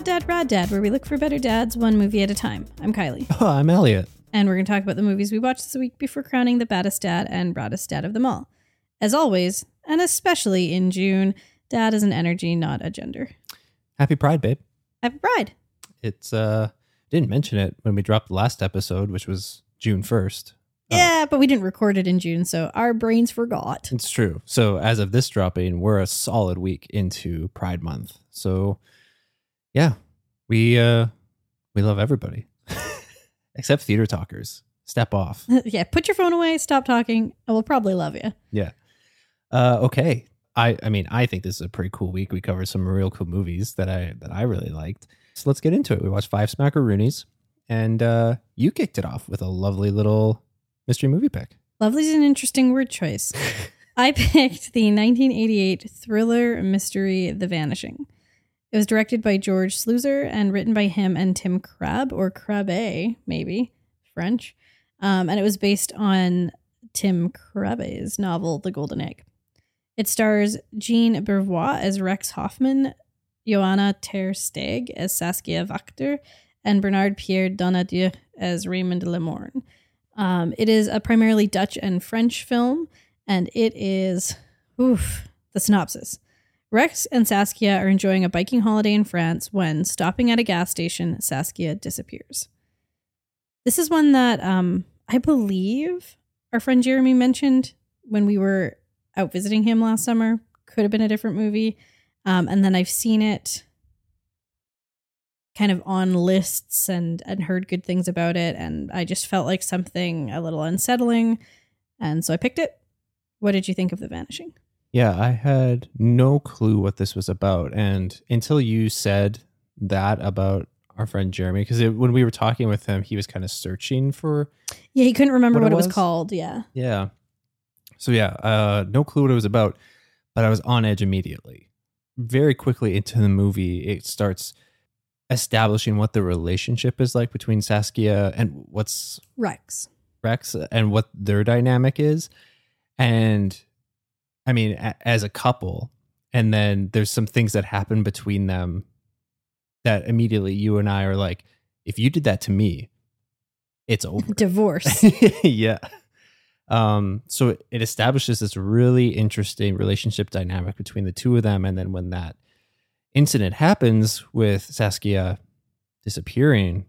Bad Dad, Rad Dad, where we look for better dads one movie at a time. I'm Kylie, Oh, I'm Elliott. and we're going to talk about the movies we watched this week before crowning the baddest dad and broadest dad of them all. As always, and especially in June, dad is an energy, not a gender. Happy Pride, babe. Happy Pride. It's uh didn't mention it when we dropped the last episode, which was June 1st. Oh. Yeah, but we didn't record it in June, so our brains forgot. It's true. So as of this dropping, we're a solid week into Pride month. So yeah, we uh we love everybody. Except theater talkers. Step off. yeah, put your phone away, stop talking, and we'll probably love you. Yeah. Uh okay. I I mean, I think this is a pretty cool week. We covered some real cool movies that I that I really liked. So let's get into it. We watched Five Smackaroonies and uh you kicked it off with a lovely little mystery movie pick. Lovely's an interesting word choice. I picked the 1988 thriller mystery The Vanishing. It was directed by George Sluizer and written by him and Tim Krabbé, or Krabbé, maybe, French. Um, and it was based on Tim Krabbé's novel, The Golden Egg. It stars Jean Beauvoir as Rex Hofman, Joanna Ter Steg as Saskia Wachter, and Bernard Pierre Donadieu as Raymond Lemorne. Um, it is a primarily Dutch and French film, and it is, oof, the synopsis. Rex and Saskia are enjoying a biking holiday in France when, stopping at a gas station, Saskia disappears. This is one that um, I believe our friend Jeremy mentioned when we were out visiting him last summer. Could have been a different movie. Um, and then I've seen it kind of on lists and and heard good things about it and I just felt like something a little unsettling and so I picked it. What did you think of The Vanishing? Yeah, I had no clue what this was about. And until you said that about our friend Jeremy, because when we were talking with him, he was kind of searching for, Yeah, he couldn't remember What what, it it was was? called. Yeah. yeah. So, yeah, uh, no clue what it was about, but I was on edge immediately. Very quickly into the movie, it starts establishing what the relationship is like between Saskia and what's Rex. Rex and what their dynamic is. And I mean, a- as a couple, and then there's some things that happen between them that immediately you and I are like, if you did that to me, it's over. Divorce. yeah. Um, so it- it establishes this really interesting relationship dynamic between the two of them. And then when that incident happens with Saskia disappearing,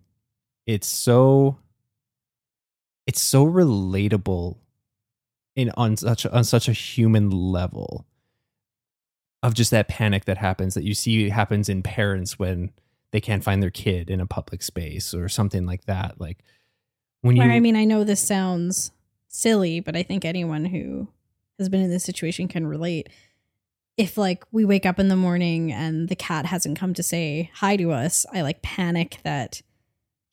it's so it's so relatable in on such on such a human level of just that panic that happens that you see happens in parents when they can't find their kid in a public space or something like that like when you Where, I mean, I know this sounds silly, but I think anyone who has been in this situation can relate. If like we wake up in the morning and the cat hasn't come to say hi to us, I like panic that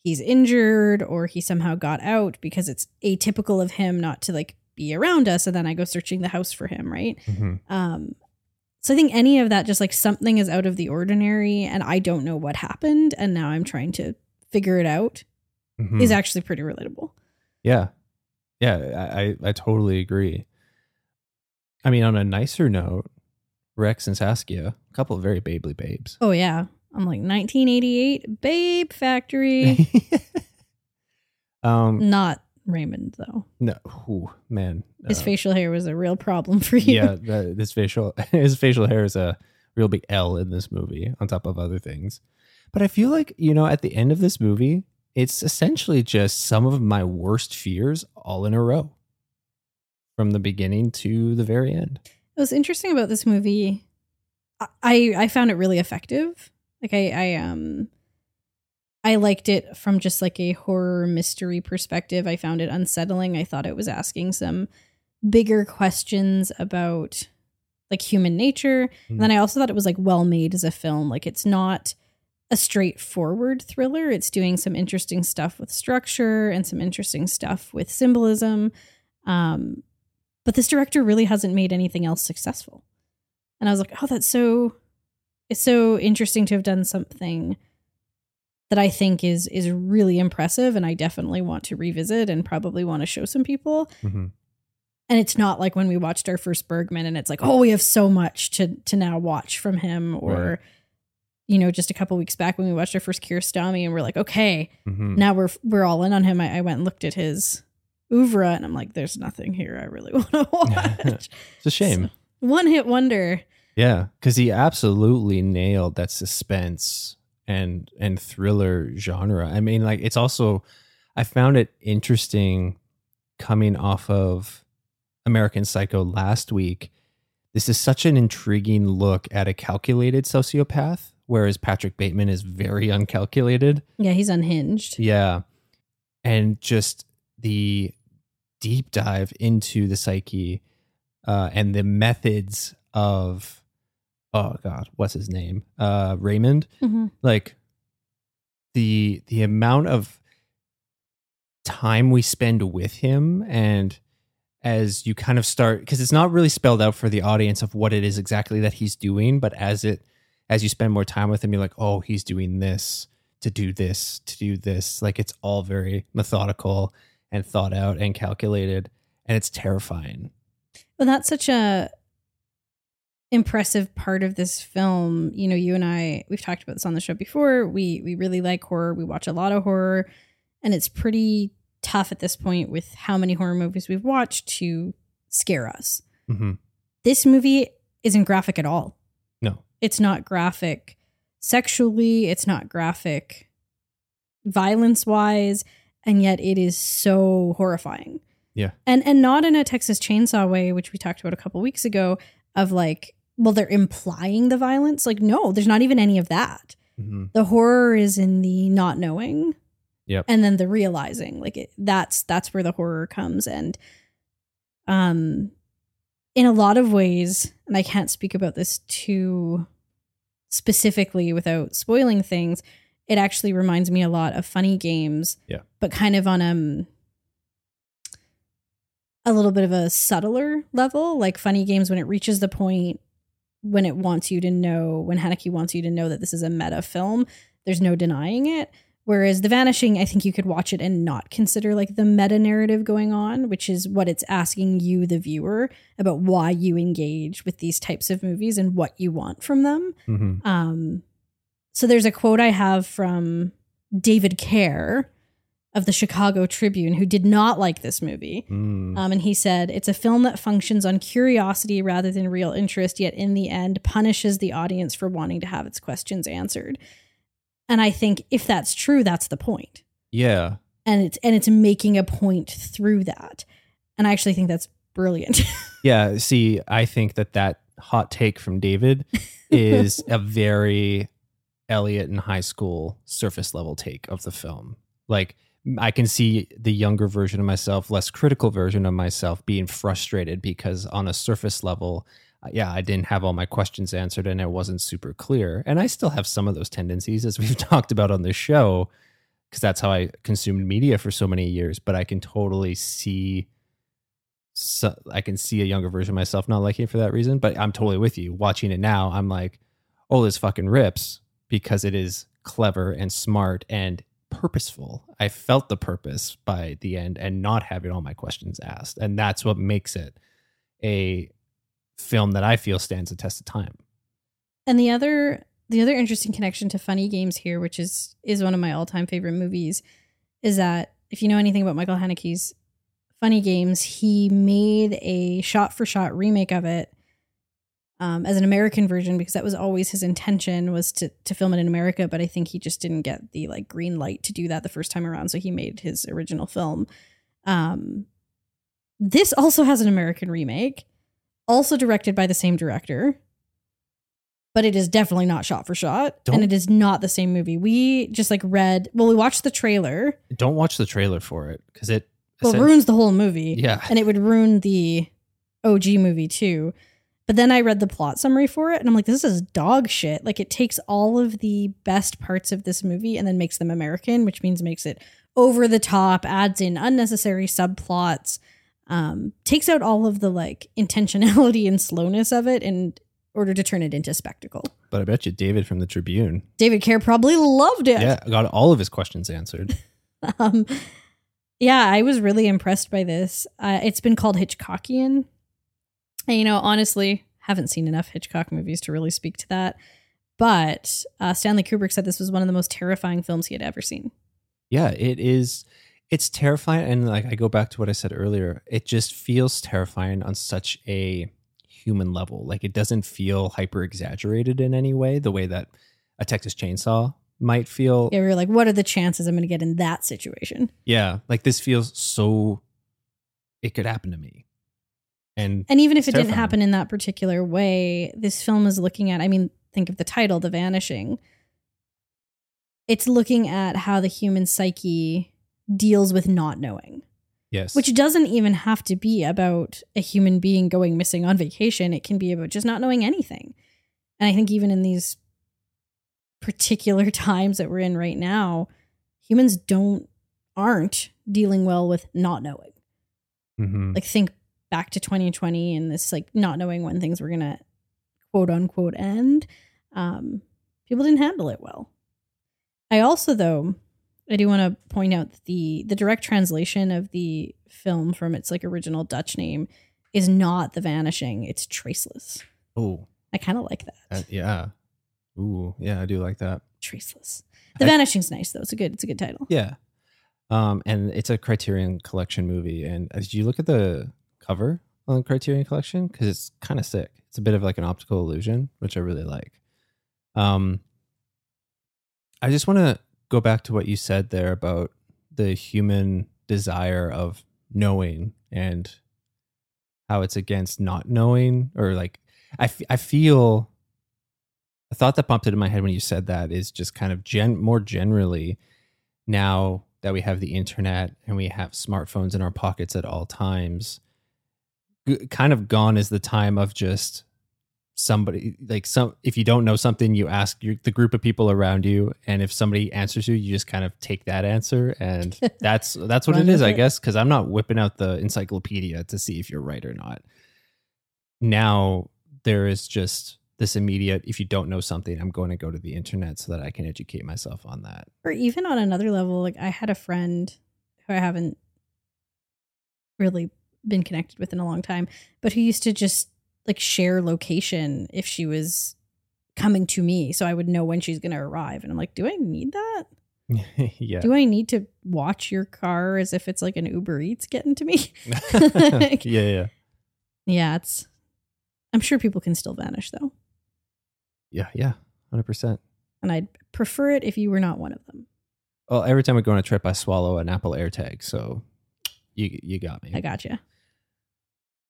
he's injured or he somehow got out because it's atypical of him not to like be around us and then I go searching the house for him, right? Mhm. Um, so I think any of that, just like something is out of the ordinary, and I don't know what happened, and now I'm trying to figure it out, Mhm. is actually pretty relatable. Yeah. Yeah, I, I I totally agree. I mean, on a nicer note, Rex and Saskia, a couple of very babely babes. Oh yeah, I'm like 1988 Babe Factory. um, Not Raymond though. no, ooh, man, His uh, facial hair was a real problem for you. yeah, the, this facial his facial hair is a real big L in this movie on top of other things. But I feel like, you know, at the end of this movie, it's essentially just some of my worst fears all in a row from the beginning to the very end. It was interesting about this movie. I I found it really effective. Like I I um I liked it from just like a horror mystery perspective. I found it unsettling. I thought it was asking some bigger questions about like human nature. And then I also thought it was like well made as a film. Like it's not a straightforward thriller. It's doing some interesting stuff with structure and some interesting stuff with symbolism. Um, but this director really hasn't made anything else successful. And I was like, oh, that's so it's so interesting to have done something that I think is is really impressive and I definitely want to revisit and probably want to show some people. Mhm. And it's not like when we watched our first Bergman and it's like, oh, we have so much to to now watch from him or Right. you know, just a couple weeks back when we watched our first Kiarostami and we're like, okay, Mhm. now we're we're all in on him. I, I went and looked at his oeuvre and I'm like, there's nothing here I really want to watch. It's a shame. One hit wonder. Yeah, because he absolutely nailed that suspense and and thriller genre. I mean, like it's also I found it interesting coming off of American Psycho last week. This is such an intriguing look at a calculated sociopath, whereas Patrick Bateman is very uncalculated. Yeah, he's unhinged. Yeah. And just the deep dive into the psyche uh, and the methods of, oh God, what's his name? Uh, Raymond. Mhm. Like the the amount of time we spend with him and as you kind of start because it's not really spelled out for the audience of what it is exactly that he's doing but as it as you spend more time with him you're like oh he's doing this to do this to do this like it's all very methodical and thought out and calculated and it's terrifying Well, that's such a impressive part of this film. You know, you and I we've talked about this on the show before. We we really like horror. We watch a lot of horror, and it's pretty tough at this point with how many horror movies we've watched to scare us. hmm This movie isn't graphic at all. no It's not graphic sexually, it's not graphic violence wise, and yet it is so horrifying. Yeah. And and not in a Texas chainsaw way, which we talked about a couple weeks ago, of like, well, they're implying the violence. Like, no, there's not even any of that. hmm The horror is in the not knowing. Yep. And then the realizing. Like it, that's that's where the horror comes. And um in a lot of ways, and I can't speak about this too specifically without spoiling things, it actually reminds me a lot of funny games. Yeah. But kind of on um a little bit of a subtler level, like funny games when it reaches the point when it wants you to know, when Haneke wants you to know that this is a meta film, there's no denying it. Whereas The Vanishing, I think you could watch it and not consider like the meta narrative going on, which is what it's asking you, the viewer, about why you engage with these types of movies and what you want from them. hmm Um, so there's a quote I have from David Kehr of the Chicago Tribune, who did not like this movie. Mm. Um, and he said, It's a film that functions on curiosity rather than real interest, yet in the end punishes the audience for wanting to have its questions answered. And I think if that's true, that's the point. yeah And it's and it's making a point through that. And I actually think that's brilliant. Yeah, see, I think that that hot take from David is a very Elliott in high school surface level take of the film. Like I can see the younger version of myself, less critical version of myself being frustrated because on a surface level, uh, yeah, I didn't have all my questions answered and it wasn't super clear. And I still have some of those tendencies as we've talked about on this show because that's how I consumed media for so many years, but I can totally see so I can see a younger version of myself not liking it for that reason. But I'm totally with you. Watching it now, I'm like, oh, this fucking rips because it is clever and smart and purposeful. I felt the purpose by the end and not having all my questions asked. And that's what makes it a film that I feel stands the test of time. And the other the other interesting connection to funny games here, which is is one of my all time favorite movies, is that if you know anything about Michael Haneke's Funny Games, he made a shot for shot remake of it um, as an American version because that was always his intention was to to film it in America. But I think he just didn't get the like green light to do that the first time around, so he made his original film. Um, this also has an American remake, also directed by the same director. But it is definitely not shot for shot, Don't- and it is not the same movie. We just like read. Well, we watched the trailer. Don't watch the trailer for it because it. Well, essen- ruins the whole movie. Yeah. and it would ruin the OG movie too. But then I read the plot summary for it and I'm like, this is dog shit. Like it takes all of the best parts of this movie and then makes them American, which means makes it over the top, adds in unnecessary subplots, um, takes out all of the like intentionality and slowness of it in order to turn it into spectacle. But I bet you David from the Tribune, David Kehr probably loved it. yeah, got all of his questions answered. um, yeah, I was really impressed by this. Uh, it's been called Hitchcockian. And, you know, honestly, haven't seen enough Hitchcock movies to really speak to that. But uh, Stanley Kubrick said this was one of the most terrifying films he had ever seen. yeah, it is. It's terrifying, and like I go back to what I said earlier, it just feels terrifying on such a human level. Like it doesn't feel hyper exaggerated in any way, the way that a Texas Chainsaw might feel. Yeah, we were like, what are the chances I'm going to get in that situation? Yeah, like this feels so. It could happen to me, and And even if it didn't happen in that particular way, this film is looking at, I mean, think of the title, The Vanishing. It's looking at how the human psyche deals with not knowing. yes, which doesn't even have to be about a human being going missing on vacation. It can be about just not knowing anything. And I think even in these particular times that we're in right now, humans don't aren't dealing well with not knowing. Mhm. Like think back to 2020 and this like not knowing when things were gonna quote unquote end. Um, people didn't handle it well. I also though I do want to point out that the the direct translation of the film from its like original Dutch name is not The Vanishing. It's Traceless. oh, I kind of like that. uh, yeah, ooh, yeah, I do like that. Traceless. The I- Vanishing's nice though. It's a good. It's a good title. Yeah. Um, and it's a Criterion Collection movie. And as you look at the cover on Criterion Collection, because it's kind of sick. It's a bit of like an optical illusion, which I really like. Um, I just want to go back to what you said there about the human desire of knowing and how it's against not knowing, or like I, f- I feel a thought that popped into my head when you said that is just kind of gen more generally now that we have the internet and we have smartphones in our pockets at all times kind of gone is the time of just somebody like some if you don't know something you ask your, the group of people around you and if somebody answers you you just kind of take that answer and that's that's what it is i guess because i'm not whipping out the encyclopedia to see if you're right or not. Now there is just this immediate if you don't know something i'm going to go to the internet so that i can educate myself on that. Or even on another level, like I had a friend who I haven't really been connected with in a long time, but who used to just like share location if she was coming to me so I would know when she's going to arrive. And I'm like, do I need that? yeah Do I need to watch your car as if it's like an Uber Eats getting to me? yeah yeah yeah, it's I'm sure people can still vanish though. yeah yeah 100% And I'd prefer it if you were not one of them. well every time i go on a trip i swallow an apple airtag so you you got me I gotcha.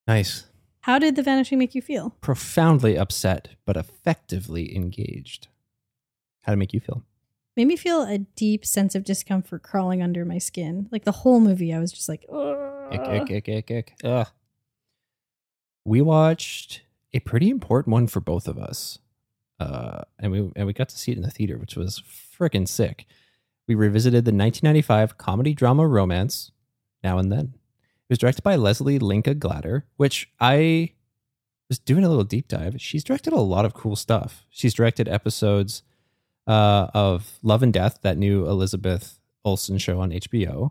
Nice How did the vanishing make you feel? profoundly upset but effectively engaged how to make you feel made me feel a deep sense of discomfort crawling under my skin. Like the whole movie, I was just like, ick, ick, ick, ick. Ugh. We watched a pretty important one for both of us, uh, and we and we got to see it in the theater, which was freaking sick. We revisited the 1995 comedy drama romance Now and Then. It was directed by Leslie Linka Glatter, which I was doing a little deep dive. She's directed a lot of cool stuff. She's directed episodes uh, of Love and Death, that new Elizabeth Olsen show on HBO,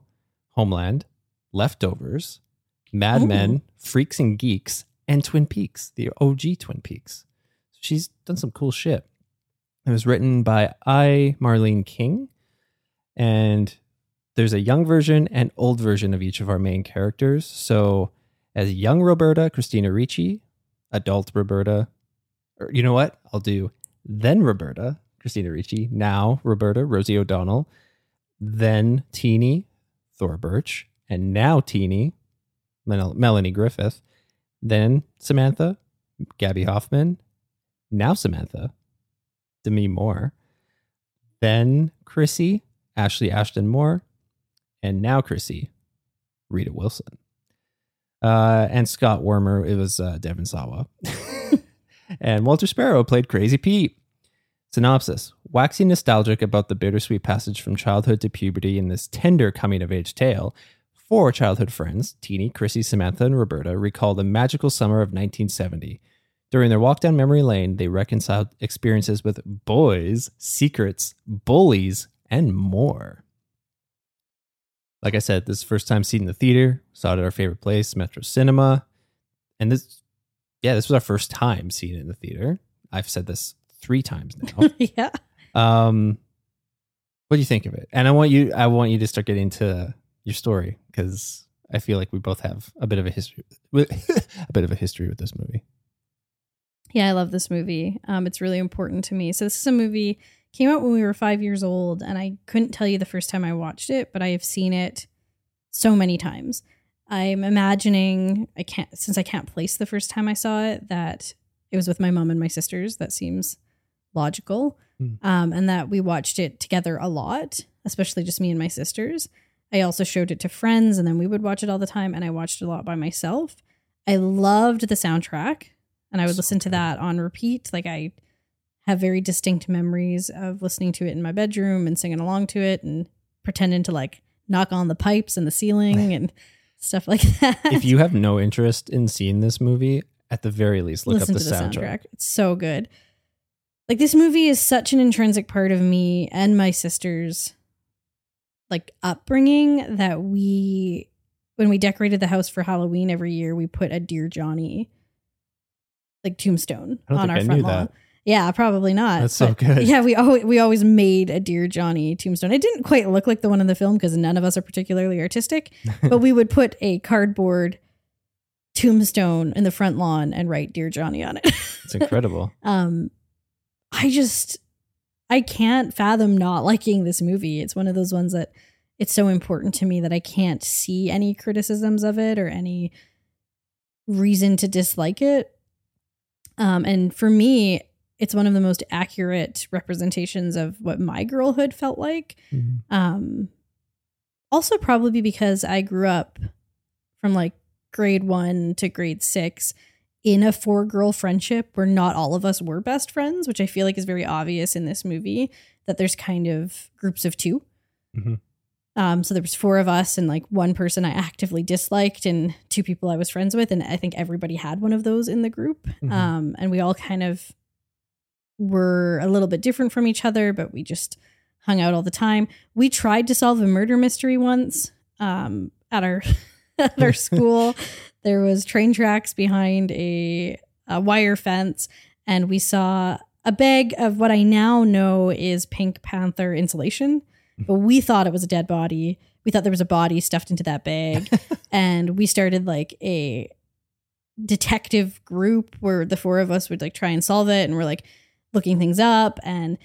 Homeland, Leftovers, Mad Ooh. Men, Freaks and Geeks, and Twin Peaks, the OG Twin Peaks. She's done some cool shit. It was written by I. Marlene King, and there's a young version and old version of each of our main characters. So, as young Roberta, Christina Ricci, adult Roberta, Or you know what? I'll do then Roberta, Christina Ricci, now Roberta, Rosie O'Donnell, then Teeny, Thora Birch, and now Teeny, Mel- Melanie Griffith, then Samantha, Gaby Hoffmann, now Samantha, Demi Moore, then Chrissy, Ashleigh Ashton Moore, and now Chrissy, Rita Wilson. Uh, and Scott Wormer, it was uh, Devon Sawa. and Walter Sparrow played Crazy Pete. Synopsis Waxing nostalgic about the bittersweet passage from childhood to puberty in this tender coming of age tale, four childhood friends, Teeny, Chrissy, Samantha, and Roberta, recall the magical summer of 1970. During their walk down memory lane, they reconciled experiences with boys, secrets, bullies, and more. Like I said, this is the first time seeing the theater. Saw it at our favorite place, Metro Cinema. And this, yeah, this was our first time seeing it in the theater. I've said this three times now. yeah. um, what do you think of it? And I want you, I want you to start getting to your story because I feel like we both have a bit of a history, a bit of a history with this movie. Yeah, I love this movie. Um, it's really important to me. So this is a movie came out when we were five years old, and I couldn't tell you the first time I watched it, but I have seen it so many times. I'm imagining I can't since I can't place the first time I saw it that it was with my mom and my sisters. That seems logical, Hmm. um, and that we watched it together a lot, especially just me and my sisters. I also showed it to friends, and then we would watch it all the time. And I watched it a lot by myself. I loved the soundtrack, and I would So listen to that on repeat. Like I have very distinct memories of listening to it in my bedroom and singing along to it and pretending to like knock on the pipes and the ceiling and stuff like that. if you have no interest in seeing this movie, at the very least, look listen up the, to the soundtrack. soundtrack. It's so good. Like this movie is such an intrinsic part of me and my sister's like upbringing that we when we decorated the house for Halloween every year, we put a Dear Johnny like tombstone on our I front lawn. that. Yeah, probably not. That's so good. Yeah, we always we always made a Dear Johnny tombstone. It didn't quite look like the one in the film because none of us are particularly artistic, but we would put a cardboard tombstone in the front lawn and write Dear Johnny on it. It's incredible. um I just I can't fathom not liking this movie. It's one of those ones that it's so important to me that I can't see any criticisms of it or any reason to dislike it. Um, and for me, it's one of the most accurate representations of what my girlhood felt like. Mhm. Um, also, probably because I grew up from like grade one to grade six in a four girl friendship where not all of us were best friends, which I feel like is very obvious in this movie that there's kind of groups of 2 Mhm. Um, so there was four of us and like one person I actively disliked and two people I was friends with, and I think everybody had one of those in the group. Mhm. Um, and we all kind of were a little bit different from each other, but we just hung out all the time. We tried to solve a murder mystery once um, at our at our school. There was train tracks behind a, a wire fence, and we saw a bag of what I now know is Pink Panther insulation. But we thought it was a dead body. We thought there was a body stuffed into that bag, and we started like a detective group where the four of us would like try and solve it, and we're like looking things up, and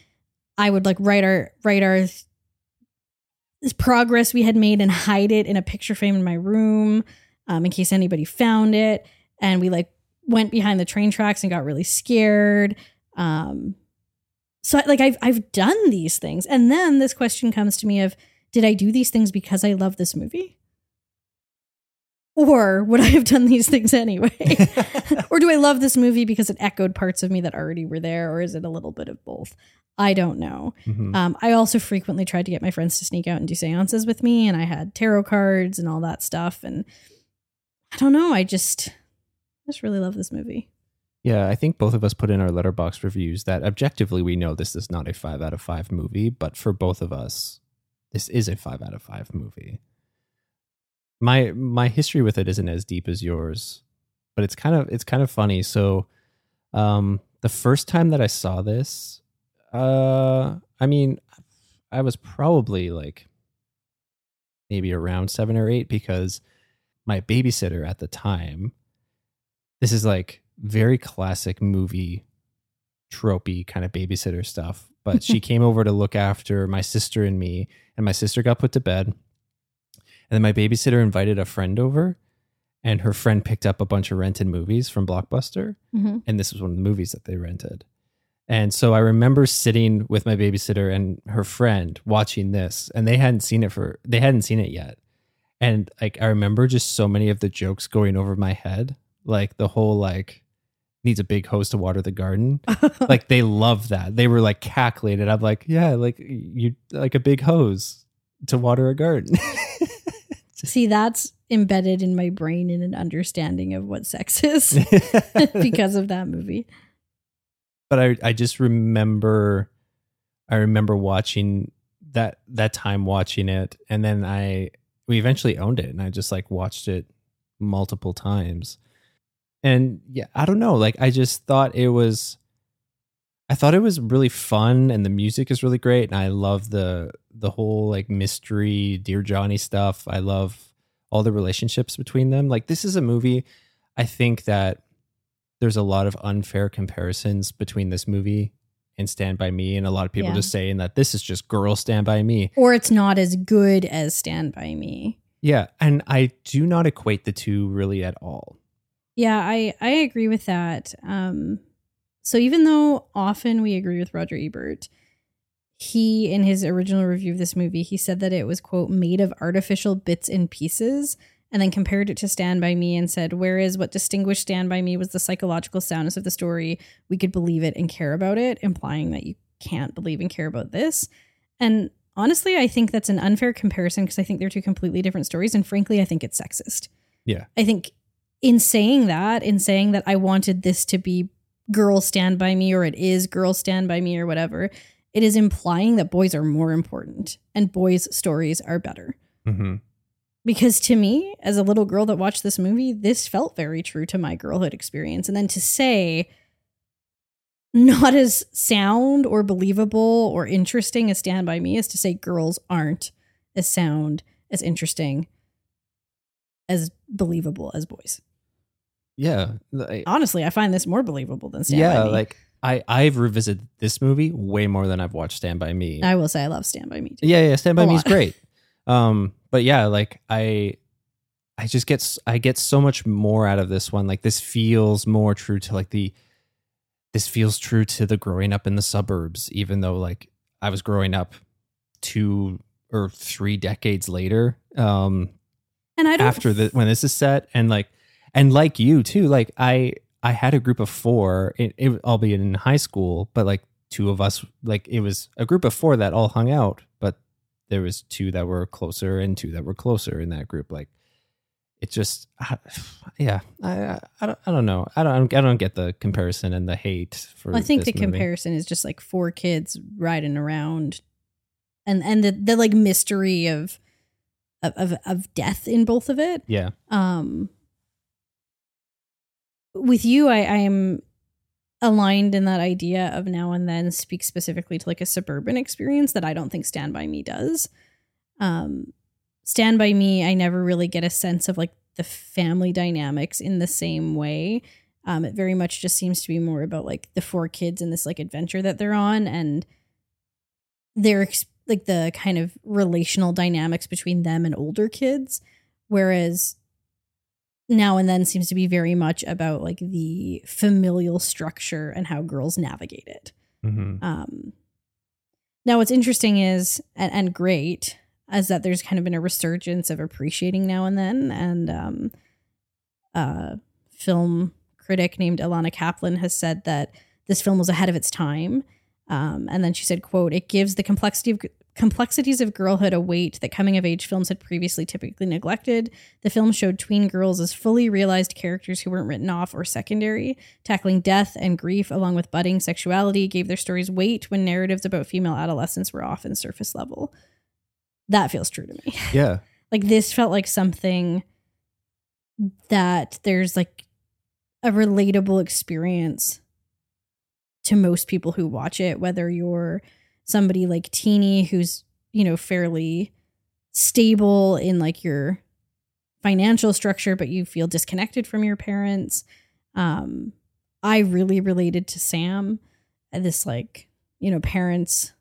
I would like write our write our this progress we had made and hide it in a picture frame in my room um, in case anybody found it. And we like went behind the train tracks and got really scared. Um, so like I've I've done these things, and then this question comes to me of did I do these things because I love this movie? Or would I have done these things anyway? or do I love this movie because it echoed parts of me that already were there? Or is it a little bit of both? I don't know. Mhm. Um, I also frequently tried to get my friends to sneak out and do seances with me, and I had tarot cards and all that stuff. And I don't know. I just, I just really love this movie. Yeah, I think both of us put in our Letterboxd reviews that objectively we know this is not a five out of five movie, but for both of us, this is a five out of five movie. My my history with it isn't as deep as yours, but it's kind of it's kind of funny. So, um, the first time that I saw this, uh, I mean, I was probably like maybe around seven or eight because my babysitter at the time this is like very classic movie tropey kind of babysitter stuff. But she came over to look after my sister and me, and my sister got put to bed. And then my babysitter invited a friend over, and her friend picked up a bunch of rented movies from Blockbuster. hmm And this was one of the movies that they rented. And so I remember sitting with my babysitter and her friend watching this, and they hadn't seen it for they hadn't seen it yet. And like I remember just so many of the jokes going over my head, like the whole like needs a big hose to water the garden. like they love that. They were like cackling, and I'm like, yeah, like you like a big hose to water a garden. See, that's embedded in my brain in an understanding of what sex is because of that movie. but I I just remember I remember watching that that time watching it and then I we eventually owned it and I just like watched it multiple times. And yeah, I don't know, like I just thought it was I thought it was really fun and the music is really great and I love the the whole like mystery Dear Johnny stuff. I love all the relationships between them. Like this is a movie I think that there's a lot of unfair comparisons between this movie and Stand By Me and a lot of people Yeah. just saying that this is just girl Stand By Me. Or it's not as good as Stand By Me. Yeah, and I do not equate the two really at all. Yeah, I I agree with that. Um so even though often we agree with Roger Ebert, he in his original review of this movie, he said that it was quote made of artificial bits and pieces and then compared it to Stand By Me and said whereas what distinguished Stand By Me was the psychological soundness of the story, we could believe it and care about it, implying that you can't believe and care about this. And honestly, I think that's an unfair comparison because I think they're two completely different stories and frankly, I think it's sexist. Yeah. I think in saying that, in saying that I wanted this to be girl stand by me or it is girl stand by me or whatever, it is implying that boys are more important and boys' stories are better. Mm-hmm. Because to me, as a little girl that watched this movie, this felt very true to my girlhood experience. And then to say, not as sound or believable or interesting as Stand By Me is to say girls aren't as sound, as interesting, as believable as boys. Yeah, I- Honestly, I find this more believable than Stand yeah. By Me. Yeah. Like I I've revisited this movie way more than I've watched Stand By Me. I will say I love Stand By Me. Too. yeah, yeah, Stand by A Me is great. Um, but yeah, like I, I just get s- I get so much more out of this one. Like this feels more true to like the, this feels true to the growing up in the suburbs, even though like I was growing up two or three decades later. Um, And I don't after the when this is set and like and like you too like i i had a group of four it, it albeit in high school but like two of us like it was a group of four that all hung out but there was two that were closer and two that were closer in that group like it just I- yeah i i, don't, I don't know i don't i don't get the comparison and the hate for I think the movie. comparison is just like four kids riding around, and and the the like mystery of of, of death in both of it. yeah Um, with you, I I am aligned in that idea of now and then speak specifically to like a suburban experience that I don't think Stand By Me does. Um, Stand By Me, I never really get a sense of like the family dynamics in the same way. Um, it very much just seems to be more about like the four kids and this like adventure that they're on and their like the kind of relational dynamics between them and older kids. Whereas now and then seems to be very much about like the familial structure and how girls navigate it. hmm Um, now, what's interesting is and, and great is that there's kind of been a resurgence of appreciating now and then, and um, a film critic named Ilana Kaplan has said that this film was ahead of its time. Um, and then she said, "quote It gives the complexity of complexities of girlhood await that coming of age films had previously typically neglected. The film showed tween girls as fully realized characters who weren't written off or secondary, tackling death and grief along with budding sexuality, gave their stories weight when narratives about female adolescence were often surface level. That feels true to me. yeah Like this felt like something that there's like a relatable experience to most people who watch it, whether you're somebody like Teeny who's, you know, fairly stable in like your financial structure, but you feel disconnected from your parents. Um, I really related to Sam this like you know parents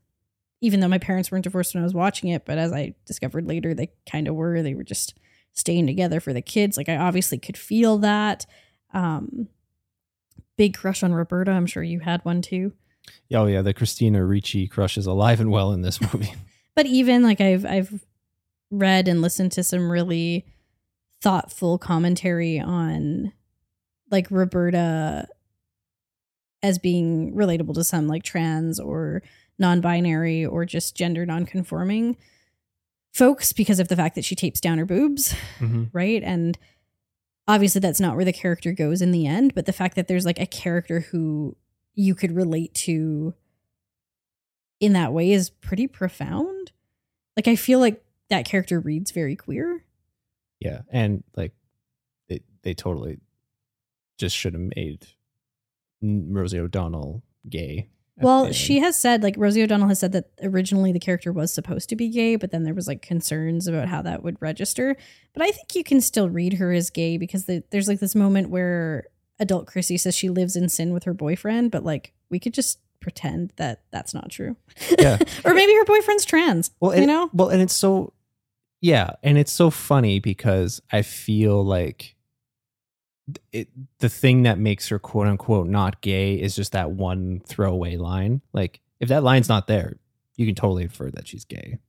even though my parents weren't divorced when I was watching it, but as I discovered later, they kind of were. They were just staying together for the kids. Like I obviously could feel that. Um, big crush on Roberta. I'm sure you had one too. Oh yeah, the Christina Ricci crush is alive and well in this movie. But even like I've I've read and listened to some really thoughtful commentary on like Roberta as being relatable to some like trans or non-binary or just gender non-conforming folks because of the fact that she tapes down her boobs, Mhm. right? And obviously that's not where the character goes in the end, but the fact that there's like a character who you could relate to in that way is pretty profound. Like I feel like that character reads very queer. Yeah, and like they they totally just should have made Rosie O'Donnell gay. Well, she has said like Rosie O'Donnell has said that originally the character was supposed to be gay, but then there was like concerns about how that would register. But I think you can still read her as gay because the, there's like this moment where adult Chrissy says she lives in sin with her boyfriend, but like we could just pretend that that's not true. Yeah. or maybe her boyfriend's trans. well, you know? well, and it's so yeah, and it's so funny because I feel like it the thing that makes her quote unquote not gay is just that one throwaway line. Like if that line's not there, you can totally infer that she's gay.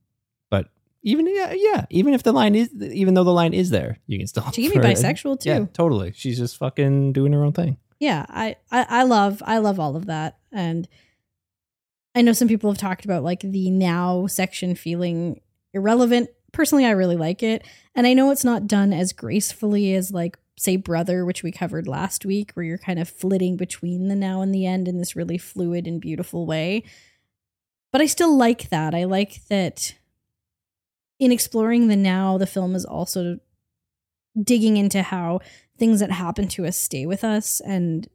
Even yeah, yeah, even if the line is even though the line is there, you can still She can be bisexual too. Yeah, totally. She's just fucking doing her own thing. yeah I, I i love i love all of that and i know some people have talked about like the now section feeling irrelevant personally i really like it and i know it's not done as gracefully as like say brother which we covered last week where you're kind of flitting between the now and the end in this really fluid and beautiful way but i still like that i like that in exploring the now the film is also digging into how things that happen to us stay with us and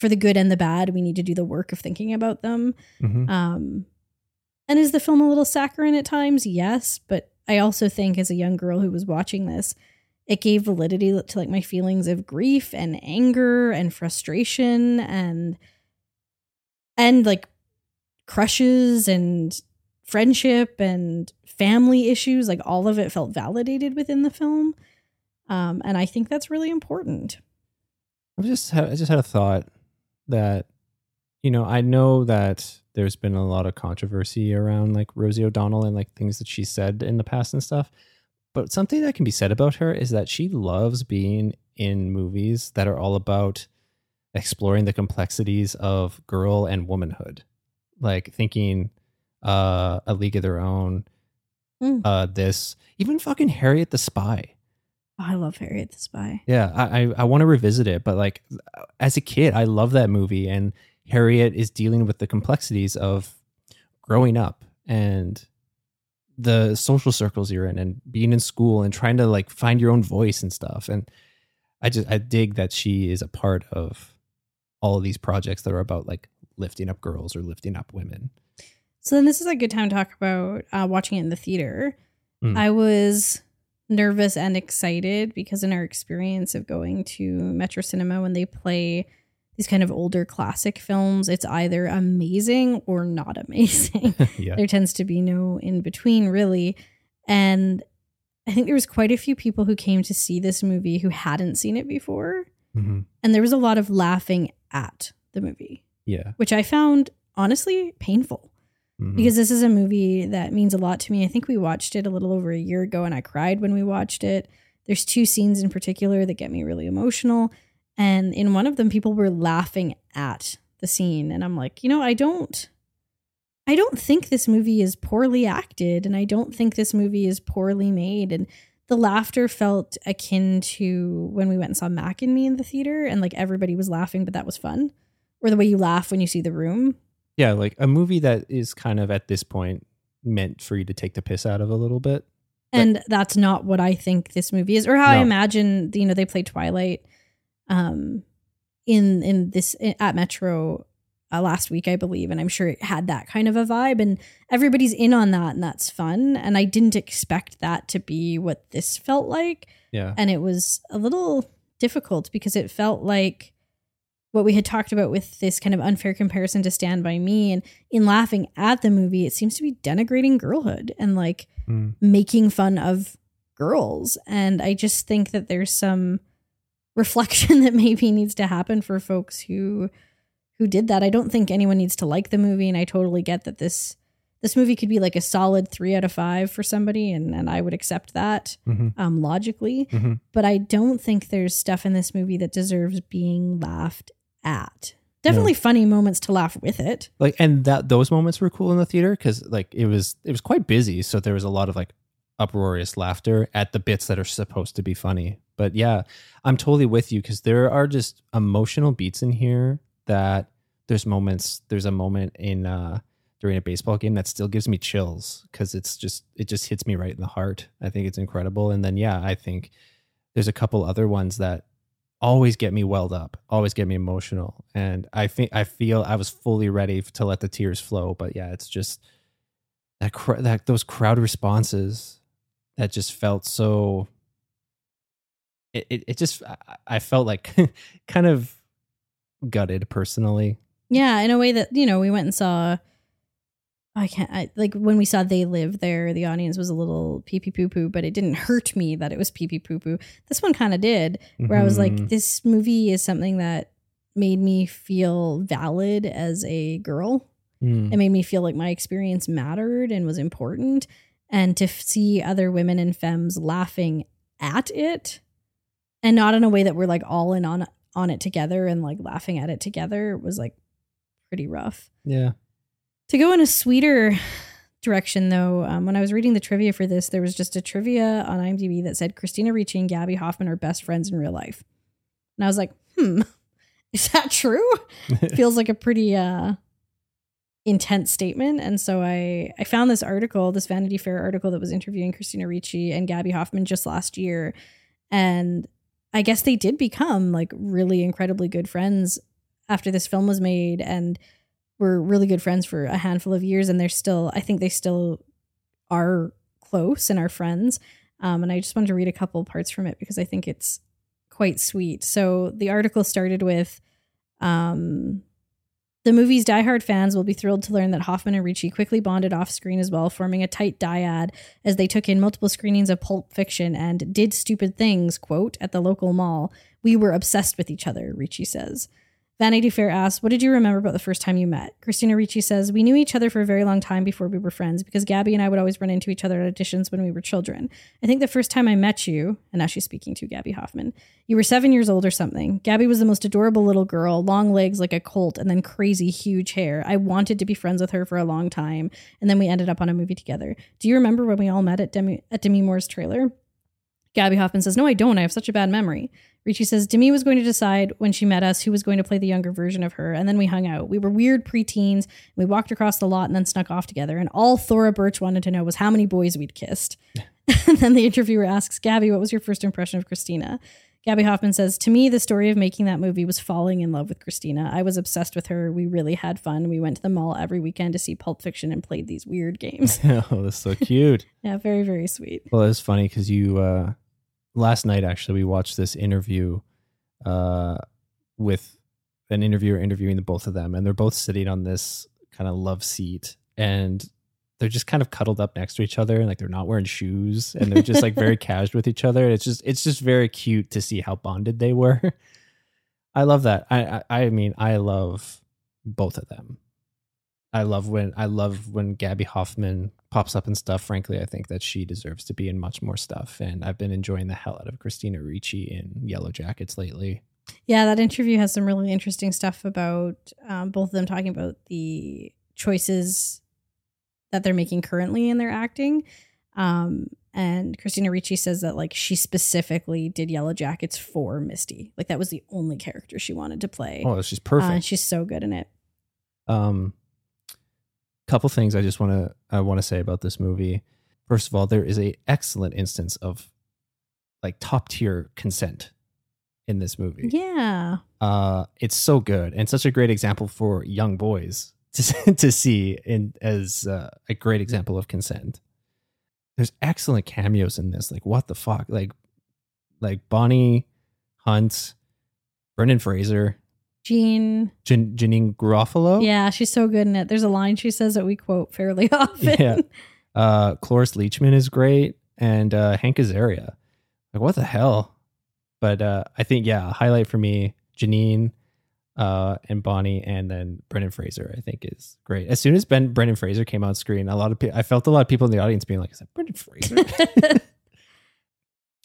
for the good and the bad we need to do the work of thinking about them Mhm. um and is the film a little saccharine at times yes but i also think as a young girl who was watching this it gave validity to like my feelings of grief and anger and frustration and and like crushes and friendship and family issues like all of it felt validated within the film um, and i think that's really important I just had, I just had a thought that you know I know that there's been a lot of controversy around like Rosie O'Donnell and like things that she said in the past and stuff. But something that can be said about her is that she loves being in movies that are all about exploring the complexities of girl and womanhood. Like thinking uh A League of Their Own, Mm. uh this, even fucking Harriet the Spy. Oh, i love harriet the spy Yeah, I I, I want to revisit it, but like as a kid, I love that movie, and Harriet is dealing with the complexities of growing up and the social circles you're in, and being in school, and trying to like find your own voice and stuff. And I just I dig that she is a part of all of these projects that are about like lifting up girls or lifting up women. So then this is a good time to talk about uh, watching it in the theater. Mm. I was nervous and excited because in our experience of going to Metro Cinema when they play these kind of older classic films, it's either amazing or not amazing. yeah, there tends to be no in between really. And I think there was quite a few people who came to see this movie who hadn't seen it before. Mhm. And there was a lot of laughing at the movie, yeah, which I found honestly painful Mhm. because this is a movie that means a lot to me. I think we watched it a little over a year ago and I cried when we watched it. There's two scenes in particular that get me really emotional. And in one of them, people were laughing at the scene. And I'm like, you know, I don't. I don't think this movie is poorly acted and I don't think this movie is poorly made and the laughter felt akin to when we went and saw Mac and Me in the theater and like everybody was laughing but that was fun or the way you laugh when you see the room yeah, like a movie that is kind of at this point meant for you to take the piss out of a little bit. and that's not what I think this movie is, or how I imagine. You know, they play Twilight, um, in in this at Metro uh, last week, I believe, and I'm sure it had that kind of a vibe, and everybody's in on that, and that's fun. And I didn't expect that to be what this felt like, Yeah, and it was a little difficult because it felt like what we had talked about with this kind of unfair comparison to Stand By Me. And in laughing at the movie, it seems to be denigrating girlhood and like Mm. making fun of girls. And I just think that there's some reflection that maybe needs to happen for folks who who did that. I don't think anyone needs to like the movie, and I totally get that this this movie could be like a solid three out of five for somebody, and, and I would accept that Mhm. um, logically. Mhm. But I don't think there's stuff in this movie that deserves being laughed at. Definitely funny moments to laugh with it. like and that those moments were cool in the theater because like it was it was quite busy so there was a lot of like uproarious laughter at the bits that are supposed to be funny but yeah i'm totally with you because there are just emotional beats in here that there's moments there's a moment in uh during a baseball game that still gives me chills because it's just it just hits me right in the heart i think it's incredible and then yeah i think there's a couple other ones that always get me welled up, always get me emotional. And I think I feel I was fully ready to let the tears flow. But yeah, it's just that cr- that those crowd responses that just felt so. It it, it just I, I felt like kind of gutted personally. Yeah, in a way that you know we went and saw. I can't I, like when we saw they live there. The audience was a little pee pee poo poo, but it didn't hurt me that it was pee pee poo poo. This one kind of did, where I was like, Mhm. this movie is something that made me feel valid as a girl. Mm. It made me feel like my experience mattered and was important, and to f- see other women and femmes laughing at it, and not in a way that we're like all in on on it together and like laughing at it together was like pretty rough. yeah. To go in a sweeter direction, though, um, when I was reading the trivia for this, there was just a trivia on IMDb that said Christina Ricci and Gaby Hoffmann are best friends in real life. And I was like, hmm, is that true? Feels like a pretty uh, intense statement. And so I, I found this article, this Vanity Fair article that was interviewing Christina Ricci and Gaby Hoffmann just last year. And I guess they did become like really incredibly good friends after this film was made. And were really good friends for a handful of years and they're still i think they still are close and are friends um, and i just wanted to read a couple parts from it because i think it's quite sweet so the article started with um, the movie's diehard fans will be thrilled to learn that Hoffmann and Ricci quickly bonded off screen as well, forming a tight dyad as they took in multiple screenings of Pulp Fiction and did stupid things, quote, at the local mall. We were obsessed with each other, Ricci says. Vanity Fair asks, What did you remember about the first time you met? Christina Ricci says, We knew each other for a very long time before we were friends because Gaby and I would always run into each other at auditions when we were children. I think the first time I met you, and now she's speaking to Gaby Hoffmann, you were seven years old or something. Gaby was the most adorable little girl, long legs like a colt, and then crazy huge hair. I wanted to be friends with her for a long time, and then we ended up on a movie together. Do you remember when we all met at Demi, at Demi Moore's trailer? Gaby Hoffmann says, No, I don't. I have such a bad memory. Ricci says, Demi was going to decide when she met us who was going to play the younger version of her, and then we hung out. We were weird preteens. We walked across the lot and then snuck off together. And all Thora Birch wanted to know was how many boys we'd kissed. and then the interviewer asks, Gaby, what was your first impression of Christina? Gaby Hoffmann says, To me, the story of making that movie was falling in love with Christina. I was obsessed with her. We really had fun. We went to the mall every weekend to see Pulp Fiction and played these weird games. oh, that's so cute. yeah, very, very sweet. Well, it's funny because you uh, last night actually we watched this interview uh, with an interviewer interviewing the both of them, and they're both sitting on this kind of love seat, and they're just kind of cuddled up next to each other, and like they're not wearing shoes, and they're just like very casual with each other. It's just it's just very cute to see how bonded they were. I love that. I, I I mean I love both of them. I love when I love when Gaby Hoffmann pops up and stuff. Frankly, I think that she deserves to be in much more stuff, and I've been enjoying the hell out of Christina Ricci in Yellow Jackets lately. Yeah, that interview has some really interesting stuff about um, both of them talking about the choices that they're making currently in their acting. Um, and Christina Ricci says that like she specifically did Yellow Jackets for Misty. Like that was the only character she wanted to play. Oh, she's Uh, perfect. and she's so good in it. Um, couple things I just want to I want to say about this movie. First of all, there is a excellent instance of like top tier consent in this movie. Yeah. Uh, it's so good and such a great example for young boys to to see in as uh, a great example of consent. There's excellent cameos in this. Like what the fuck? Like like Bonnie Hunt, Brendan Fraser, Jean. Jan- Janeane Garofalo. Yeah, she's so good in it. There's a line she says that we quote fairly often. Yeah. Uh, Cloris Leachman is great, and uh, Hank Azaria. Like, what the hell? But uh, I think, yeah, highlight for me, Janeane uh, and Bonnie, and then Brendan Fraser, I think is great. As soon as Ben Brendan Fraser came on screen, a lot of people, I felt a lot of people in the audience being like, "Is that Brendan Fraser?"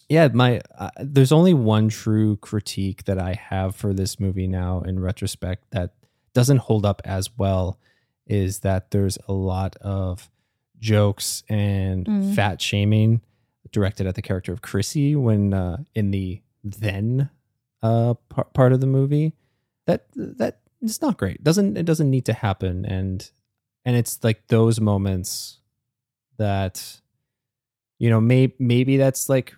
yeah, my uh, there's only one true critique that I have for this movie now in retrospect that doesn't hold up as well is that there's a lot of jokes and Mm. fat shaming directed at the character of Chrissy when uh, in the then uh, par- part of the movie. That that it's not great. Doesn't it doesn't need to happen. And and it's like those moments that you know may, maybe that's like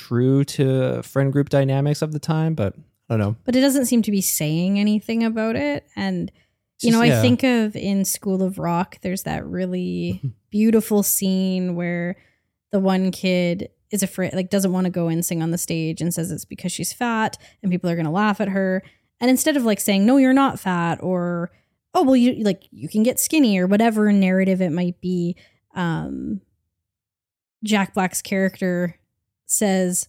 true to friend group dynamics of the time but i don't know but it doesn't seem to be saying anything about it. And you know, just- I think of in School of Rock, there's that really beautiful scene where the one kid is afraid, like, doesn't want to go and sing on the stage and says it's because she's fat and people are going to laugh at her. And instead of like saying, no, you're not fat or, oh, well, you like, you can get skinny or whatever narrative it might be, um, Jack Black's character says,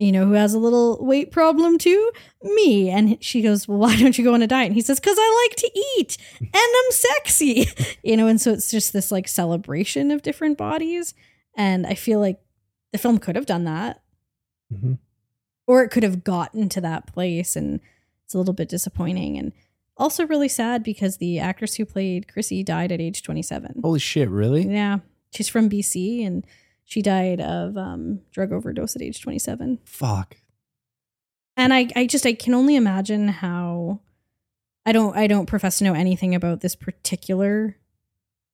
you know, who has a little weight problem too? Me. And she goes, Well, why don't you go on a diet? And he says, Because I like to eat and I'm sexy. you know, and so it's just this like celebration of different bodies. And I feel like the film could have done that, Mhm. or it could have gotten to that place. And it's a little bit disappointing. And also really sad because the actress who played Chrissy died at age 27. holy shit really Yeah. She's from BC and she died of um, drug overdose at age 27 fuck. And I, I just i can only imagine how i don't i don't profess to know anything about this particular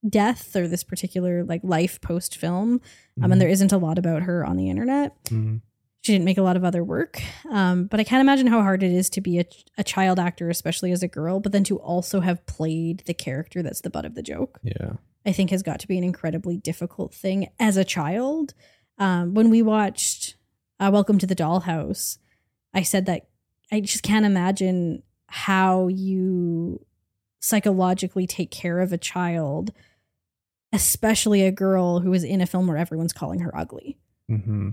death or this particular like life post film um, and there isn't a lot about her on the internet. Mhm. she didn't make a lot of other work. Um, but i can't imagine how hard it is to be a, a child actor especially as a girl but then to also have played the character that's the butt of the joke. Yeah I think has got to be an incredibly difficult thing as a child. Um, when we watched uh, Welcome to the Dollhouse, I said that I just can't imagine how you psychologically take care of a child, especially a girl who is in a film where everyone's calling her ugly. hmm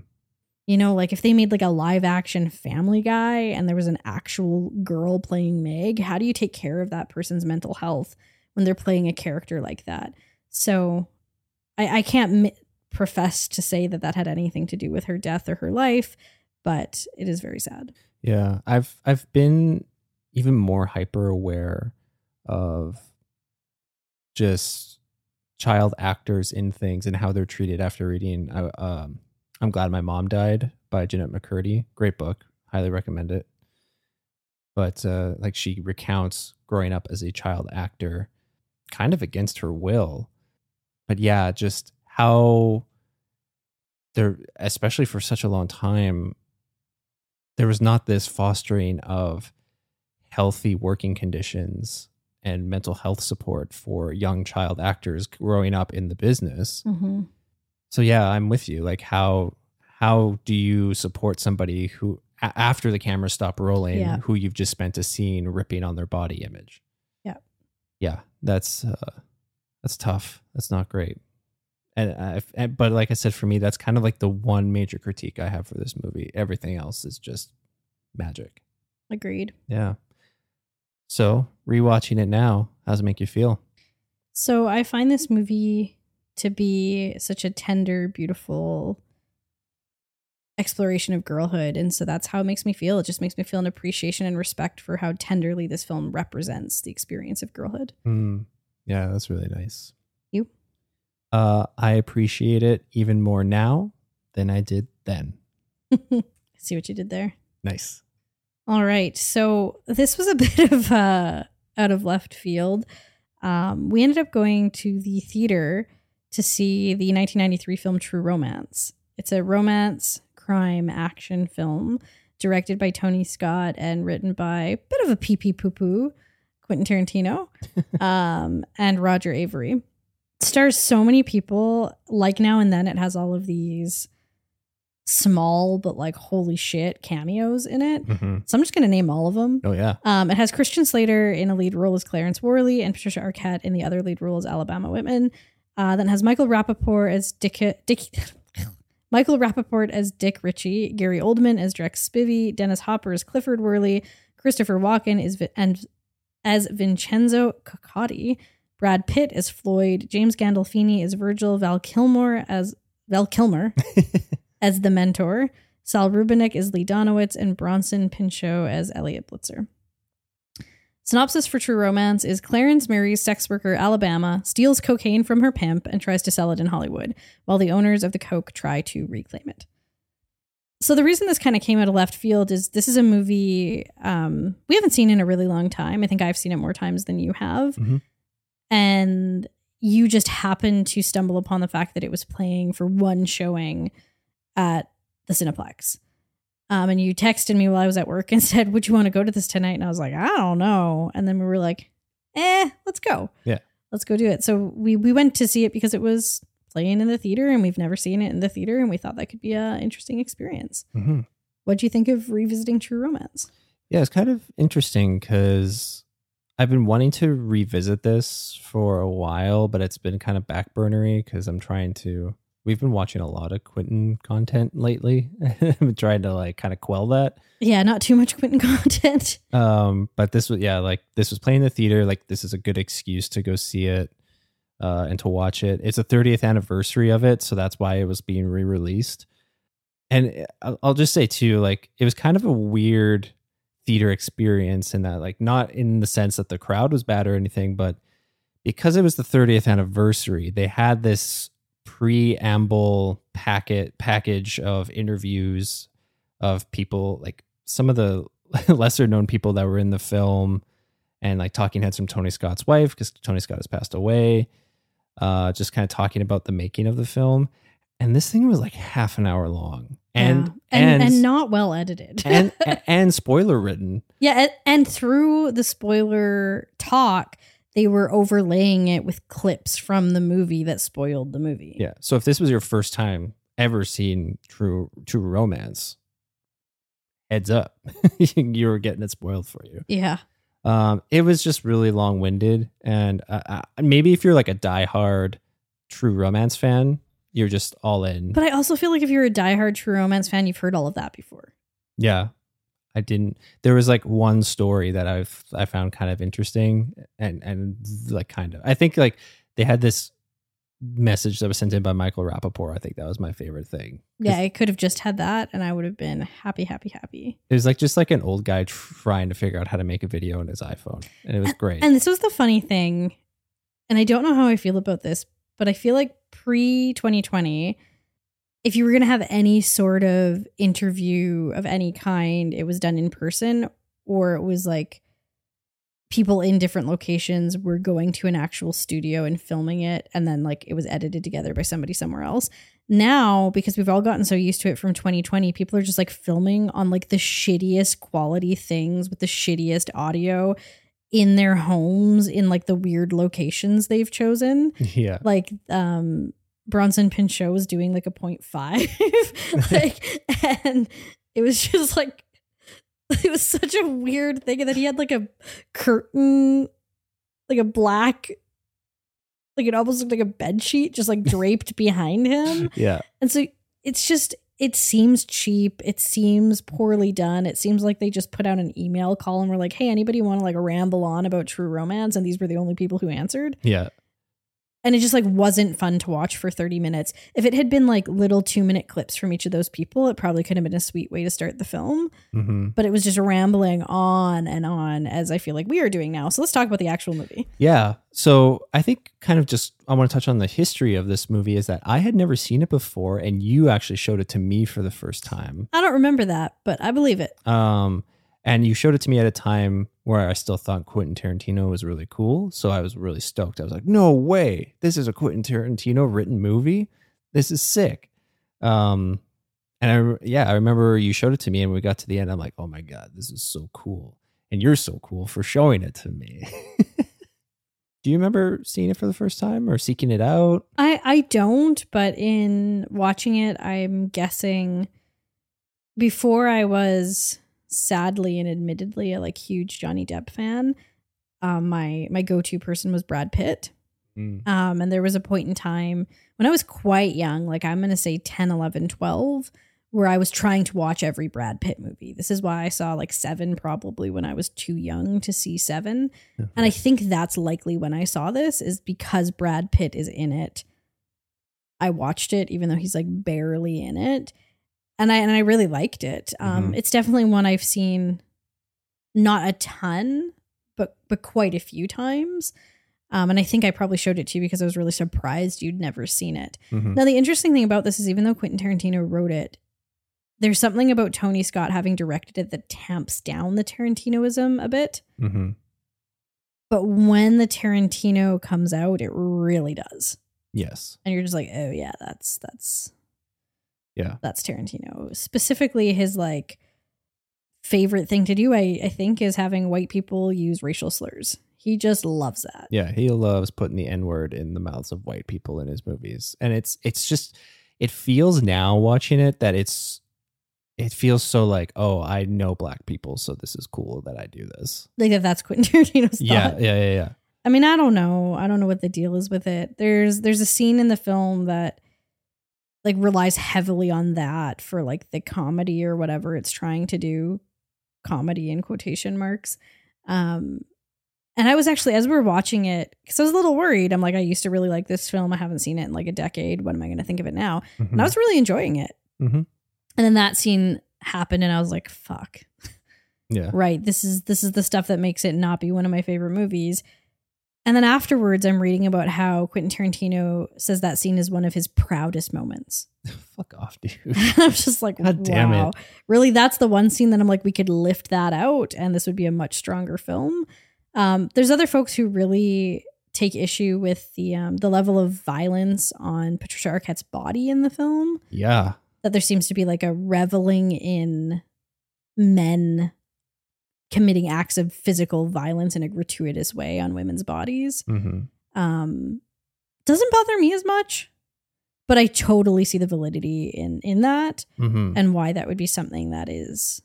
You know, like if they made like a live action family guy and there was an actual girl playing Meg, how do you take care of that person's mental health when they're playing a character like that? So I, I can't mi- profess to say that that had anything to do with her death or her life, but it is very sad. Yeah, I've I've been even more hyper aware of just child actors in things and how they're treated after reading. I, um, I'm glad my mom died by Jennette McCurdy. Great book, highly recommend it. But uh, like she recounts growing up as a child actor, kind of against her will. But yeah, just how there, especially for such a long time, there was not this fostering of healthy working conditions and mental health support for young child actors growing up in the business. Mm-hmm. So yeah, I'm with you. Like how how do you support somebody who a- after the cameras stop rolling Yeah. who you've just spent a scene ripping on their body image? Yeah. Yeah, that's uh that's tough. That's not great. And, I, and but like I said for me that's kind of like the one major critique I have for this movie. Everything else is just magic. Agreed. Yeah. So, rewatching it now, how does it make you feel? So I find this movie to be such a tender, beautiful exploration of girlhood. And so that's how it makes me feel. It just makes me feel an appreciation and respect for how tenderly this film represents the experience of girlhood. Mm, yeah, that's really nice. You? Uh, I appreciate it even more now than I did then. See what you did there. Nice. All right. So this was a bit of uh, out of left field. Um, we ended up going to the theater to see the 1993 film True Romance. It's a romance, crime, action film directed by Tony Scott and written by a bit of a pee pee poo poo, Quentin Tarantino, um, and Roger Avary. Stars so many people. Like now and then, it has all of these small but like holy shit cameos in it. Mhm. So I'm just gonna name all of them. Oh yeah. Um, it has Christian Slater in a lead role as Clarence Worley and Patricia Arquette in the other lead role as Alabama Whitman. Uh, then has Michael Rapaport as Dick, Dick Michael Rapaport as Dick Ritchie, Gary Oldman as Drex Spivey, Dennis Hopper as Clifford Worley, Christopher Walken is and as Vincenzo Coccotti, Brad Pitt as Floyd, James Gandolfini as Virgil, Val Kilmer as Val Kilmer as the mentor, Saul Rubinek as Lee Donowitz, and Bronson Pinchot as Elliot Blitzer. Synopsis for True Romance is Clarence marries sex worker Alabama, steals cocaine from her pimp, and tries to sell it in Hollywood, while the owners of the coke try to reclaim it. So the reason this kind of came out of left field is this is a movie um, we haven't seen in a really long time. I think I've seen it more times than you have, Mhm. and you just happened to stumble upon the fact that it was playing for one showing at the Cineplex. Um, and you texted me while I was at work and said, "Would you want to go to this tonight?" And I was like, "I don't know." And then we were like, "Eh, let's go. Yeah. let's go do it." So we we went to see it because it was playing in the theater, and we've never seen it in the theater, and we thought that could be an interesting experience. Mhm. What do you think of revisiting True Romance? Yeah, it's kind of interesting because I've been wanting to revisit this for a while, but it's been kind of backburnery because I'm trying to. We've been watching a lot of Quentin content lately. I'm trying to like kind of quell that. Yeah, not too much Quentin content. Um, but this was yeah, like this was playing in the theater. Like this is a good excuse to go see it uh, and to watch it. It's a 30th anniversary of it, so that's why it was being re-released. And I'll I'll just say too, like it was kind of a weird theater experience in that, like not in the sense that the crowd was bad or anything, but because it was the 30th anniversary, they had this preamble packet package of interviews of people like some of the lesser known people that were in the film and like talking heads from Tony Scott's wife because Tony Scott has passed away. Uh, just kind of talking about the making of the film, and this thing was like half an hour long, and Yeah. and, and and not well edited. and, and spoiler written. Yeah, and, and through the spoiler talk, they were overlaying it with clips from the movie that spoiled the movie. Yeah. So if this was your first time ever seeing True True Romance, heads up, you were getting it spoiled for you. Yeah. Um, it was just really long winded, and uh, uh, maybe if you're like a diehard True Romance fan, you're just all in. But I also feel like if you're a diehard True Romance fan, you've heard all of that before. yeah, I didn't. There was like one story that I've I found kind of interesting, and and like kind of. I think like they had this message that was sent in by Michael Rapaport. I think that was my favorite thing. Yeah, I could have just had that and I would have been happy, happy, happy. It was like just like an old guy trying to figure out how to make a video on his iPhone, and it was great. And this was the funny thing. And I don't know how I feel about this, but I feel like pre 2020, if you were going to have any sort of interview of any kind, it was done in person or it was like people in different locations were going to an actual studio and filming it and then like it was edited together by somebody somewhere else. Now, because we've all gotten so used to it from 2020, people are just like filming on like the shittiest quality things with the shittiest audio in their homes in like the weird locations they've chosen. yeah, Like um Bronson Pinchot was doing like a point five. like and it was just like it was such a weird thing. And then he had like a curtain, like a black, like it almost looked like a bed sheet just like draped behind him. yeah, And so it's just it seems cheap. It seems poorly done. It seems like they just put out an email call and were like, "Hey, anybody want to like ramble on about true romance?" And these were the only people who answered. yeah. And it just like wasn't fun to watch for 30 minutes. If it had been like little 2-minute clips from each of those people, it probably could have been a sweet way to start the film, hmm but it was just rambling on and on as I feel like we are doing now. So let's talk about the actual movie. Yeah. So I think kind of just I want to touch on the history of this movie is that I had never seen it before and you actually showed it to me for the first time. I don't remember that, but I believe it. Um and you showed it to me at a time where I still thought Quentin Tarantino was really cool. So I was really stoked. I was like, no way. This is a Quentin Tarantino written movie. This is sick. Um and I yeah, I remember you showed it to me and we got to the end. I'm like, oh my God, this is so cool. And you're so cool for showing it to me. Do you remember seeing it for the first time or seeking it out? I I don't, but in watching it, I'm guessing before I was sadly and admittedly a like huge Johnny Depp fan, um, my my go to person was Brad Pitt. Mm. Um, and there was a point in time when I was quite young, like I'm going to say 10, 11, 12, where I was trying to watch every Brad Pitt movie. This is why I saw like seven probably when I was too young to see seven. And I think that's likely when I saw this is because Brad Pitt is in it. I watched it even though he's like barely in it. And I and I really liked it. Um Mhm. it's definitely one I've seen not a ton, but but quite a few times. Um, and I think I probably showed it to you because I was really surprised you'd never seen it. Mhm. Now, the interesting thing about this is even though Quentin Tarantino wrote it, there's something about Tony Scott having directed it that tamps down the Tarantinoism a bit. Mhm. But when the Tarantino comes out, it really does. Yes. And you're just like, oh yeah, that's that's Yeah. that's Tarantino. Specifically his like favorite thing to do, I, I think, is having white people use racial slurs. He just loves that. Yeah, he loves putting the N word in the mouths of white people in his movies, and it's it's just it feels now watching it that it's it feels so like oh I know black people, so this is cool that I do this. Like that that's Quentin Tarantino's Yeah, thought. yeah, yeah, yeah. I mean, I don't know. I don't know what the deal is with it. There's there's a scene in the film that like relies heavily on that for like the comedy or whatever it's trying to do. Comedy in quotation marks. Um and I was actually as we were watching it, because I was a little worried. I'm like, I used to really like this film. I haven't seen it in like a decade. What am I gonna think of it now? And I was really enjoying it. Mhm. And then that scene happened and I was like, fuck yeah, right this is this is the stuff that makes it not be one of my favorite movies and then afterwards i'm reading about how quentin tarantino says that scene is one of his proudest moments. Fuck off, dude. i'm just like God damn it. really that's the one scene that i'm like we could lift that out and this would be a much stronger film. Um, there's other folks who really take issue with the um, the level of violence on patricia arquette's body in the film. Yeah, that there seems to be like a reveling in men committing acts of physical violence in a gratuitous way on women's bodies. hmm Um, doesn't bother me as much, but I totally see the validity in in that hmm and why that would be something that is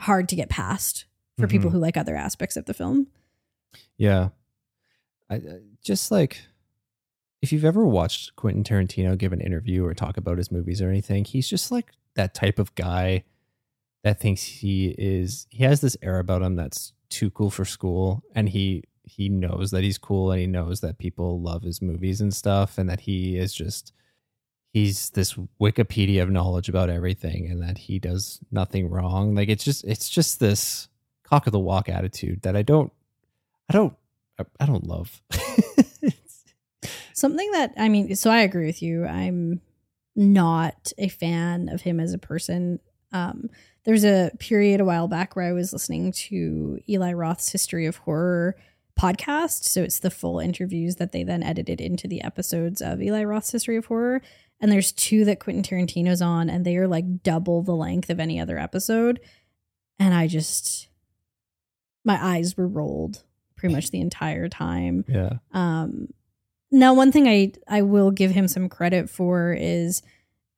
hard to get past for people Mhm. who like other aspects of the film. yeah. I just like if you've ever watched Quentin Tarantino give an interview or talk about his movies or anything, he's just like that type of guy that thinks he is he has this air about him that's too cool for school and he he knows that he's cool and he knows that people love his movies and stuff and that he is just he's this wikipedia of knowledge about everything and that he does nothing wrong like it's just it's just this cock of the walk attitude that i don't i don't i, don't love Something that I mean, so I agree with you. I'm not a fan of him as a person. Um, there's a period a while back where I was listening to Eli Roth's History of Horror podcast. So it's the full interviews that they then edited into the episodes of Eli Roth's History of Horror. And there's two that Quentin Tarantino's on, and they are like double the length of any other episode. And I just, my eyes were rolled pretty much the entire time. yeah Um, now, one thing I I will give him some credit for is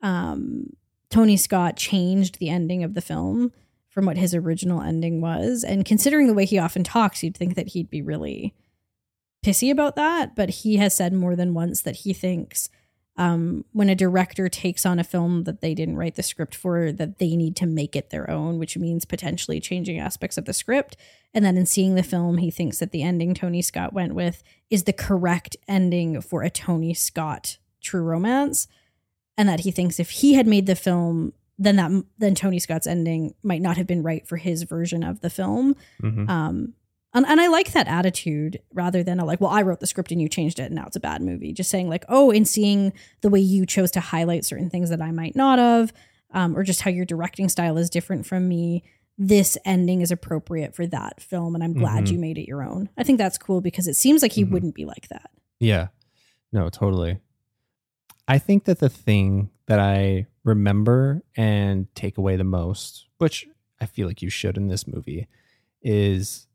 um, Tony Scott changed the ending of the film from what his original ending was, and considering the way he often talks, you'd think that he'd be really pissy about that. But he has said more than once that he thinks um, when a director takes on a film that they didn't write the script for, that they need to make it their own, which means potentially changing aspects of the script. And then in seeing the film, he thinks that the ending Tony Scott went with is the correct ending for a Tony Scott true romance. And that he thinks if he had made the film, then that then Tony Scott's ending might not have been right for his version of the film. Mhm. Um, and, and I like that attitude rather than a like, well, I wrote the script and you changed it and now it's a bad movie. Just saying like, oh, in seeing the way you chose to highlight certain things that I might not have, um, or just how your directing style is different from me, this ending is appropriate for that film, and I'm glad Mhm. you made it your own. I think that's cool because it seems like he Mhm. wouldn't be like that. Yeah. No, totally. I think that the thing that I remember and take away the most, which I feel like you should in this movie, is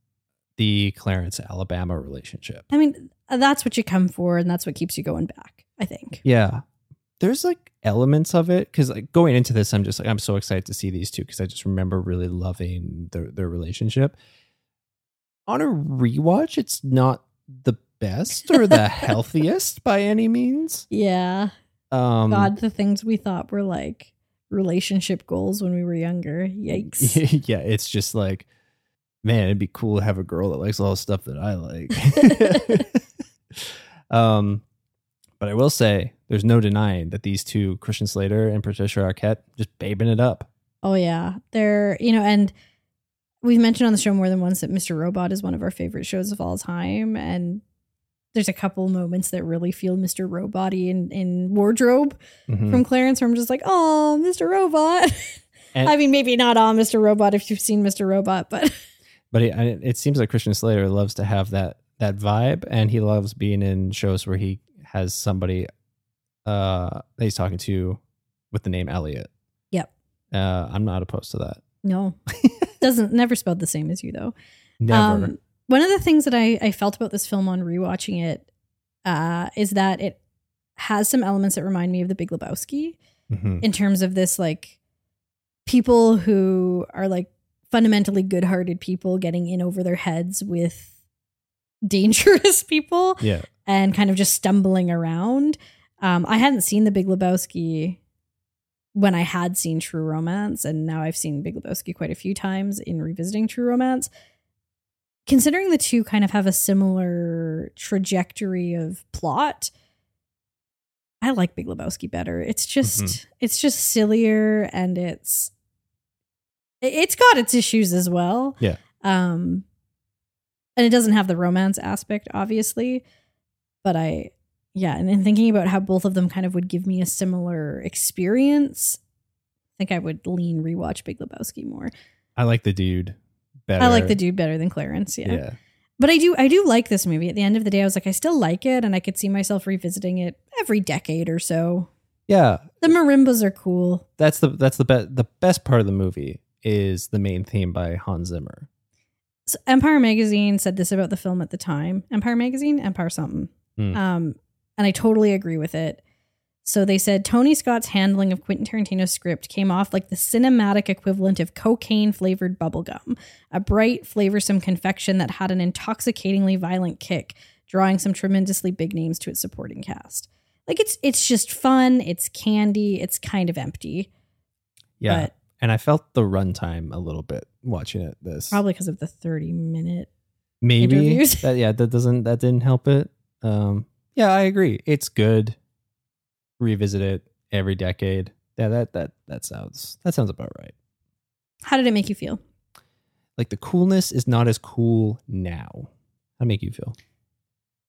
the Clarence Alabama relationship. I mean, that's what you come for, and that's what keeps you going back. I think. Yeah. There's like elements of it because like going into this, I'm just like I'm so excited to see these two because I just remember really loving their their relationship. On a rewatch, it's not the best or the healthiest by any means. Yeah. Um, God, the things we thought were like relationship goals when we were younger. Yikes. yeah, it's just like, man, it'd be cool to have a girl that likes all the stuff that I like. um, but I will say, there's no denying that these two, Christian Slater and Patricia Arquette, just babing it up. Oh yeah, they're you know, and we've mentioned on the show more than once that Mr. Robot is one of our favorite shows of all time, and there's a couple moments that really feel Mr. Roboty in in wardrobe Mhm. from Clarence, where I'm just like, oh, Mr. Robot. And- I mean, maybe not on Mr. Robot if you've seen Mr. Robot, but But it, it seems like Christian Slater loves to have that that vibe, and he loves being in shows where he has somebody uh, that he's talking to with the name Elliot. Yep. Uh, I'm not opposed to that. no, doesn't never spelled the same as you though. Never. Um, one of the things that I, I felt about this film on rewatching it uh, is that it has some elements that remind me of The Big Lebowski Mhm. in terms of this like people who are like fundamentally good-hearted people getting in over their heads with dangerous people Yeah. and kind of just stumbling around. Um, I hadn't seen The Big Lebowski when I had seen True Romance, and now I've seen Big Lebowski quite a few times in revisiting True Romance. Considering the two kind of have a similar trajectory of plot, I like Big Lebowski better. It's just Mhm. it's just sillier and it's it- it's got its issues as well. Yeah. Um and it doesn't have the romance aspect obviously, but I yeah, and in thinking about how both of them kind of would give me a similar experience, I think I would lean rewatch Big Lebowski more. I like the dude better. I like the dude better than Clarence, yeah. Yeah. But I do I do like this movie. At the end of the day, I was like, I still like it, and I could see myself revisiting it every decade or so. Yeah. The marimbas are cool. That's the that's the best the best part of the movie is the main theme by Hans Zimmer. So Empire Magazine said this about the film at the time. Empire Magazine, Empire something. Hmm. Um, and I totally agree with it. So they said Tony Scott's handling of Quentin Tarantino's script came off like the cinematic equivalent of cocaine flavored bubblegum, a bright, flavorsome confection that had an intoxicatingly violent kick, drawing some tremendously big names to its supporting cast. Like it's it's just fun, it's candy, it's kind of empty. Yeah. But and I felt the runtime a little bit watching it this. probably because of the 30 minute maybe interviews. that yeah that doesn't that didn't help it um yeah i agree it's good revisit it every decade yeah that that that sounds that sounds about right How did it make you feel? like the coolness is not as cool now how make you feel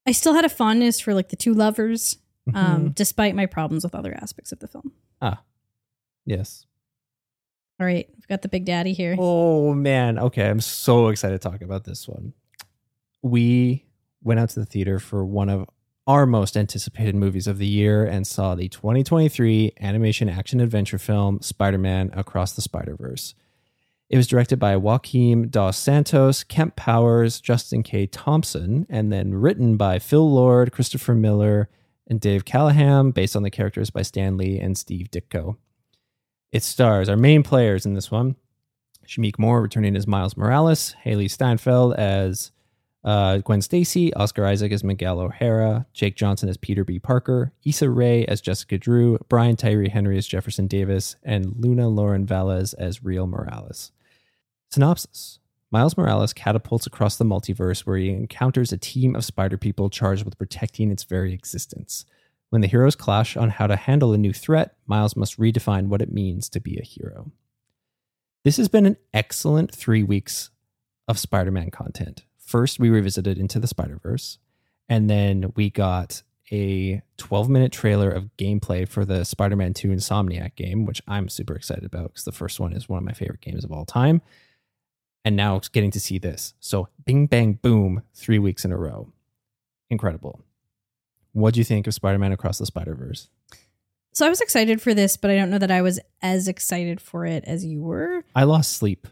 I still had a fondness for like the two lovers, um, Mhm. despite my problems with other aspects of the film. Ah, yes All right, we've got the big daddy here. oh man okay i'm so excited to talk about this one we went out to the theater for one of our most anticipated movies of the year and saw the 2023 animation action adventure film Spider-Man Across the Spider-Verse. It was directed by Joaquim Dos Santos, Kemp Powers, Justin K. Thompson, and then written by Phil Lord, Christopher Miller, and Dave Callaham, based on the characters by Stan Lee and Steve Ditko. It stars our main players in this one Shameik Moore returning as Miles Morales, Hailee Steinfeld as uh, Gwen Stacy, Oscar Isaac as Miguel O'Hara, Jake Johnson as Peter B. Parker, Issa Rae as Jessica Drew, Brian Tyree Henry as Jefferson Davis, and Luna Lauren Velez as Rio Morales. Synopsis Miles Morales catapults across the multiverse where he encounters a team of spider people charged with protecting its very existence. When the heroes clash on how to handle a new threat, Miles must redefine what it means to be a hero. This has been an excellent three weeks of Spider Man content. First, we revisited Into the Spider Verse, and then we got a 12 minute trailer of gameplay for the Spider Man 2 Insomniac game, which I'm super excited about because the first one is one of my favorite games of all time. And now it's getting to see this. So, bing, bang, boom, three weeks in a row. Incredible. What do you think of Spider Man Across the Spider Verse? So I was excited for this, but I don't know that I was as excited for it as you were. I lost sleep.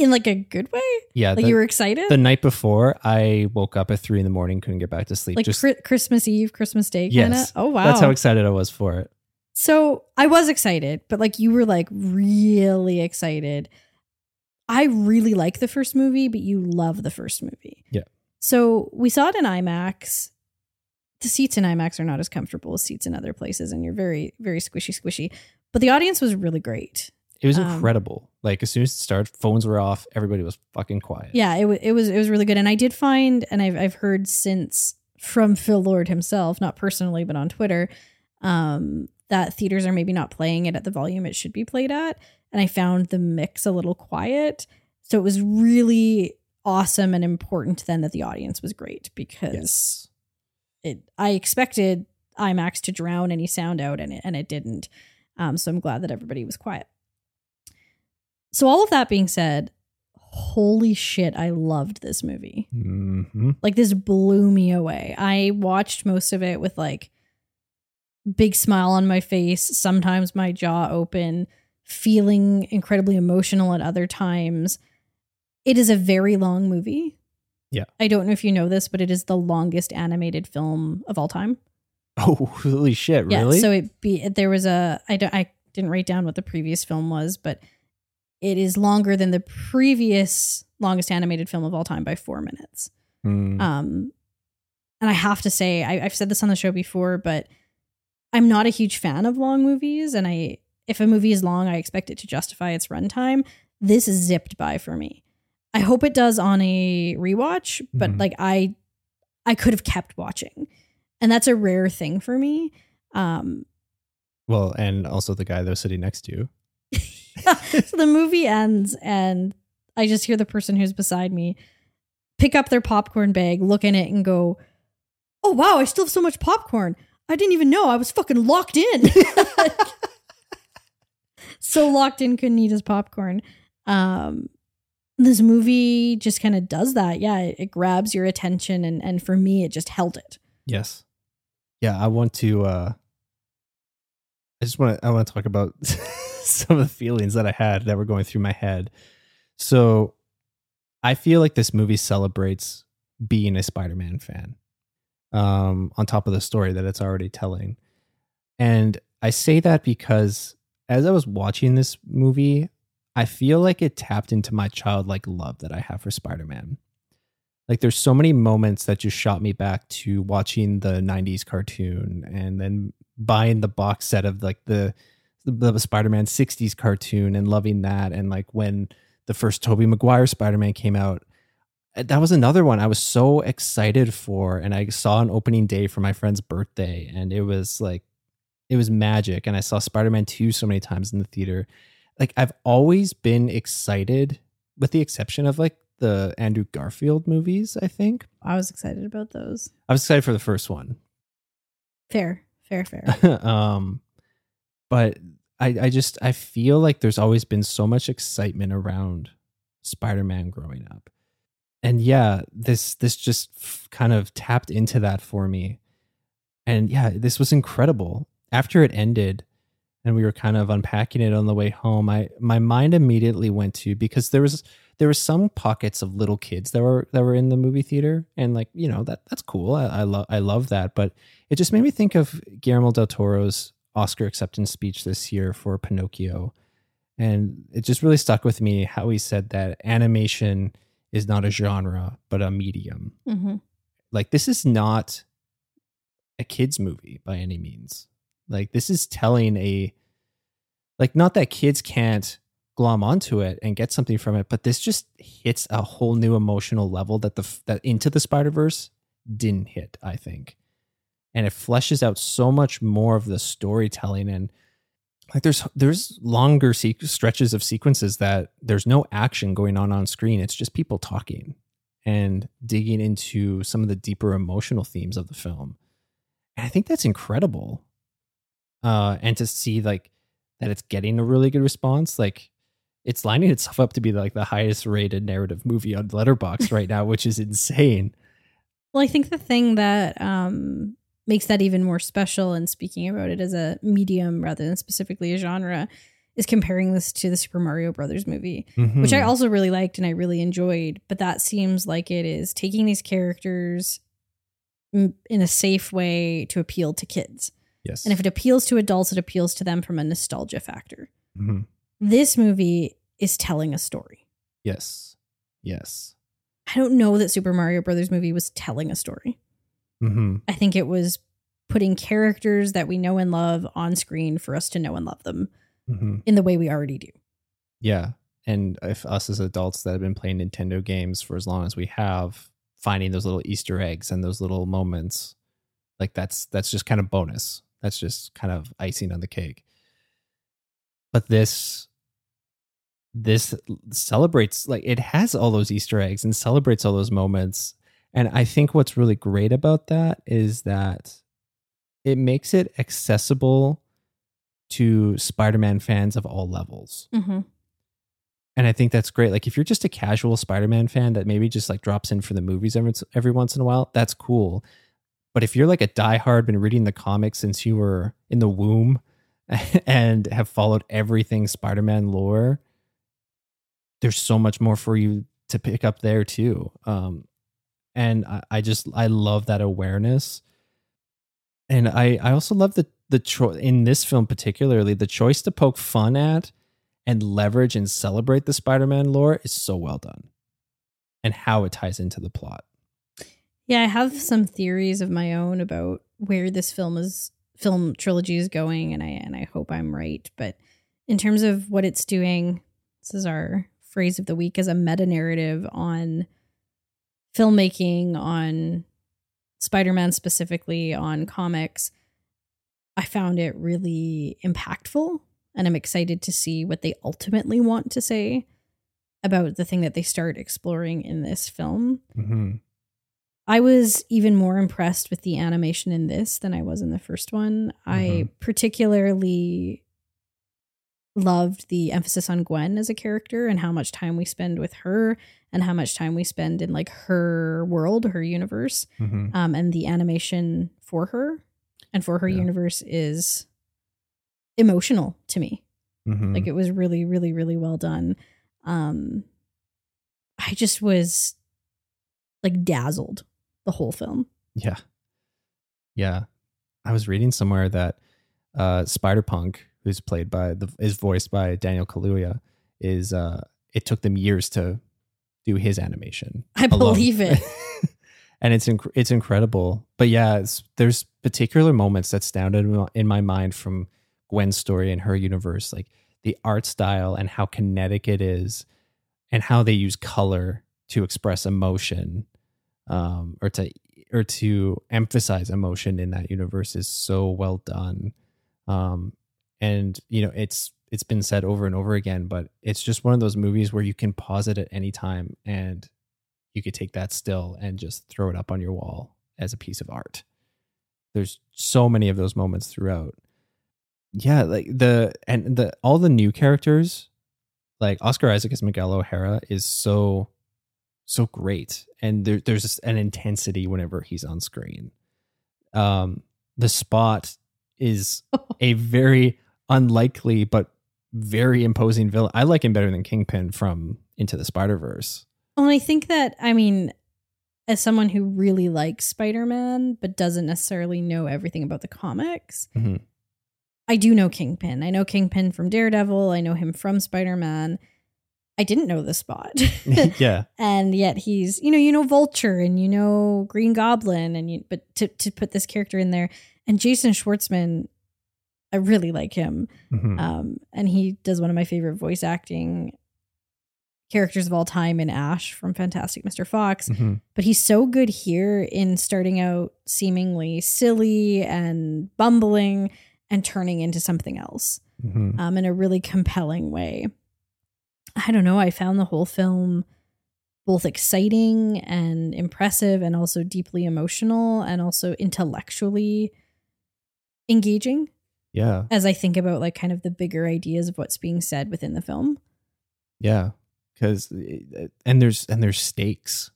In like a good way? Yeah. Like the, you were excited? the night before, I woke up at three in the morning, couldn't get back to sleep. like just Chri- Christmas Eve, Christmas Day kind of? Yes. Oh wow. That's how excited I was for it. So I was excited, but like you were like really excited. I really like the first movie, but you love the first movie. Yeah. So we saw it in IMAX. The seats in IMAX are not as comfortable as seats in other places, and you're very, very squishy, squishy. But the audience was really great. It was Um, incredible. like as soon as it started, phones were off. Everybody was fucking quiet. Yeah, it, wa it was it was really good, and I did find, and I've I've heard since from Phil Lord himself, not personally, but on Twitter, um, that theaters are maybe not playing it at the volume it should be played at, and I found the mix a little quiet, so it was really awesome and important then that the audience was great because Yes. it I expected IMAX to drown any sound out, and it and it didn't. Um, so I'm glad that everybody was quiet. So all of that being said, holy shit, I loved this movie. hmm Like this blew me away. I watched most of it with like big smile on my face, sometimes my jaw open, feeling incredibly emotional at other times. It is a very long movie. Yeah. I don't know if you know this, but it is the longest animated film of all time. Oh, holy shit! Really? Yeah. So it be there was a I don't I didn't write down what the previous film was, but it is longer than the previous longest animated film of all time by four minutes. Mm. Um, and I have to say, I, I've said this on the show before, but I'm not a huge fan of long movies, and I if a movie is long, I expect it to justify its runtime. This is zipped by for me. I hope it does on a rewatch, but Mhm. like I, I could have kept watching, and that's a rare thing for me. Um, well, and also the guy that was sitting next to you. so the movie ends and I just hear the person who's beside me pick up their popcorn bag, look in it, and go, Oh wow, I still have so much popcorn. I didn't even know I was fucking locked in. so locked in couldn't eat his popcorn. Um this movie just kind of does that. Yeah, it, it grabs your attention and and for me it just held it. Yes. Yeah, I want to uh I just want to I want to talk about some of the feelings that I had that were going through my head. So, I feel like this movie celebrates being a Spider-Man fan. Um on top of the story that it's already telling. And I say that because as I was watching this movie, I feel like it tapped into my childlike love that I have for Spider-Man like there's so many moments that just shot me back to watching the 90s cartoon and then buying the box set of like the the Spider-Man 60s cartoon and loving that and like when the first Tobey Maguire Spider-Man came out uh, that was another one I was so excited for and I saw an opening day for my friend's birthday and it was like it was magic and I saw Spider-Man 2 so many times in the theater like I've always been excited with the exception of like the Andrew Garfield movies, I think. I was excited about those. I was excited for the first one. Fair, fair, fair. um but I I just I feel like there's always been so much excitement around Spider-Man growing up. And yeah, this this just f- kind of tapped into that for me. And yeah, this was incredible. After it ended and we were kind of unpacking it on the way home, I my mind immediately went to because there was there were some pockets of little kids that were that were in the movie theater and like you know that that's cool i, I love i love that but it just made me think of guillermo del toro's oscar acceptance speech this year for pinocchio. And it just really stuck with me how he said that animation is not a genre but a medium. Hmm like this is not a kids movie by any means. Like this is telling a like not that kids can't glom onto it and get something from it but this just hits a whole new emotional level that the that into the spider-verse didn't hit i think and it fleshes out so much more of the storytelling and like there's there's longer stretches of sequences that there's no action going on on screen. It's just people talking and digging into some of the deeper emotional themes of the film. And i think that's incredible. Uh and to see like that it's getting a really good response like it's lining itself up to be like the highest rated narrative movie on Letterboxd right now which is insane. Well, I think the thing that um, makes that even more special, and speaking about it as a medium rather than specifically a genre, is comparing this to the Super Mario Brothers movie, which I also really liked and I really enjoyed. But that seems like it is taking these characters in a safe way to appeal to kids. Yes. And if it appeals to adults, it appeals to them from a nostalgia factor. Mhm. This movie is telling a story. Yes. Yes. I don't know that Super Mario Brothers movie was telling a story. Hmm I think it was putting characters that we know and love on screen for us to know and love them hmm in the way we already do. Yeah. And if us as adults that have been playing Nintendo games for as long as we have, finding those little Easter eggs and those little moments, like that's that's just kind of bonus. That's just kind of icing on the cake. But this this celebrates like it has all those Easter eggs and celebrates all those moments. And I think what's really great about that is that it makes it accessible to Spider-Man fans of all levels. Mm-hmm. And I think that's great. Like if you're just a casual Spider-Man fan that maybe just like drops in for the movies every, every once in a while, that's cool. But if you're like a diehard, been reading the comics since you were in the womb and have followed everything Spider-Man lore, there's so much more for you to pick up there too. Um, and I, I just I love that awareness. And I I also love the the choice in this film particularly the choice to poke fun at and leverage and celebrate the Spider-Man lore is so well done. And how it ties into the plot. Yeah, I have some theories of my own about where this film is film trilogy is going, and I and I hope I'm right. But in terms of what it's doing, this is our phrase of the week as a meta narrative on filmmaking, on Spider-Man specifically, on comics. I found it really impactful, and I'm excited to see what they ultimately want to say about the thing that they start exploring in this film. Mm-hmm. I was even more impressed with the animation in this than I was in the first one. I Mhm. particularly loved the emphasis on Gwen as a character and how much time we spend with her and how much time we spend in like her world, her universe. Mm-hmm. Um, and the animation for her and for her Yeah. universe is emotional to me. Mm-hmm. Like it was really, really, really well done. Um, I just was like dazzled the whole film. Yeah. Yeah. I was reading somewhere that uh Spider Punk, who's played by the is voiced by Daniel Kaluuya, is uh it took them years to do his animation. I alone. believe it. and it's inc- it's incredible. But yeah, it's, there's particular moments that stand in my- in my mind from Gwen's story and her universe, like the art style and how kinetic it is, and how they use color to express emotion, um, or to or to emphasize emotion in that universe is so well done. Um, and you know, it's it's been said over and over again, but it's just one of those movies where you can pause it at any time and you could take that still and just throw it up on your wall as a piece of art. There's so many of those moments throughout. Yeah, like the and the all the new characters, like Oscar Isaac as Miguel O'Hara is so so great, and there, there's an intensity whenever he's on screen. Um, the spot is a very unlikely but very imposing villain. I like him better than Kingpin from Into the Spider Verse. Well, I think that I mean, as someone who really likes Spider-Man but doesn't necessarily know everything about the comics, Mhm. I do know Kingpin. I know Kingpin from Daredevil. I know him from Spider-Man. I didn't know the spot. yeah, and yet he's you know you know vulture and you know green goblin and you but to, to put this character in there and jason schwartzman i really like him Mhm. um and he does one of my favorite voice acting characters of all time in ash from fantastic mr fox Mhm. but he's so good here in starting out seemingly silly and bumbling and turning into something else Mhm. um, in a really compelling way. I don't know. I found the whole film both exciting and impressive, and also deeply emotional, and also intellectually engaging yeah, as I think about like kind of the bigger ideas of what's being said within the film. yeah. Because and there's and there's stakes.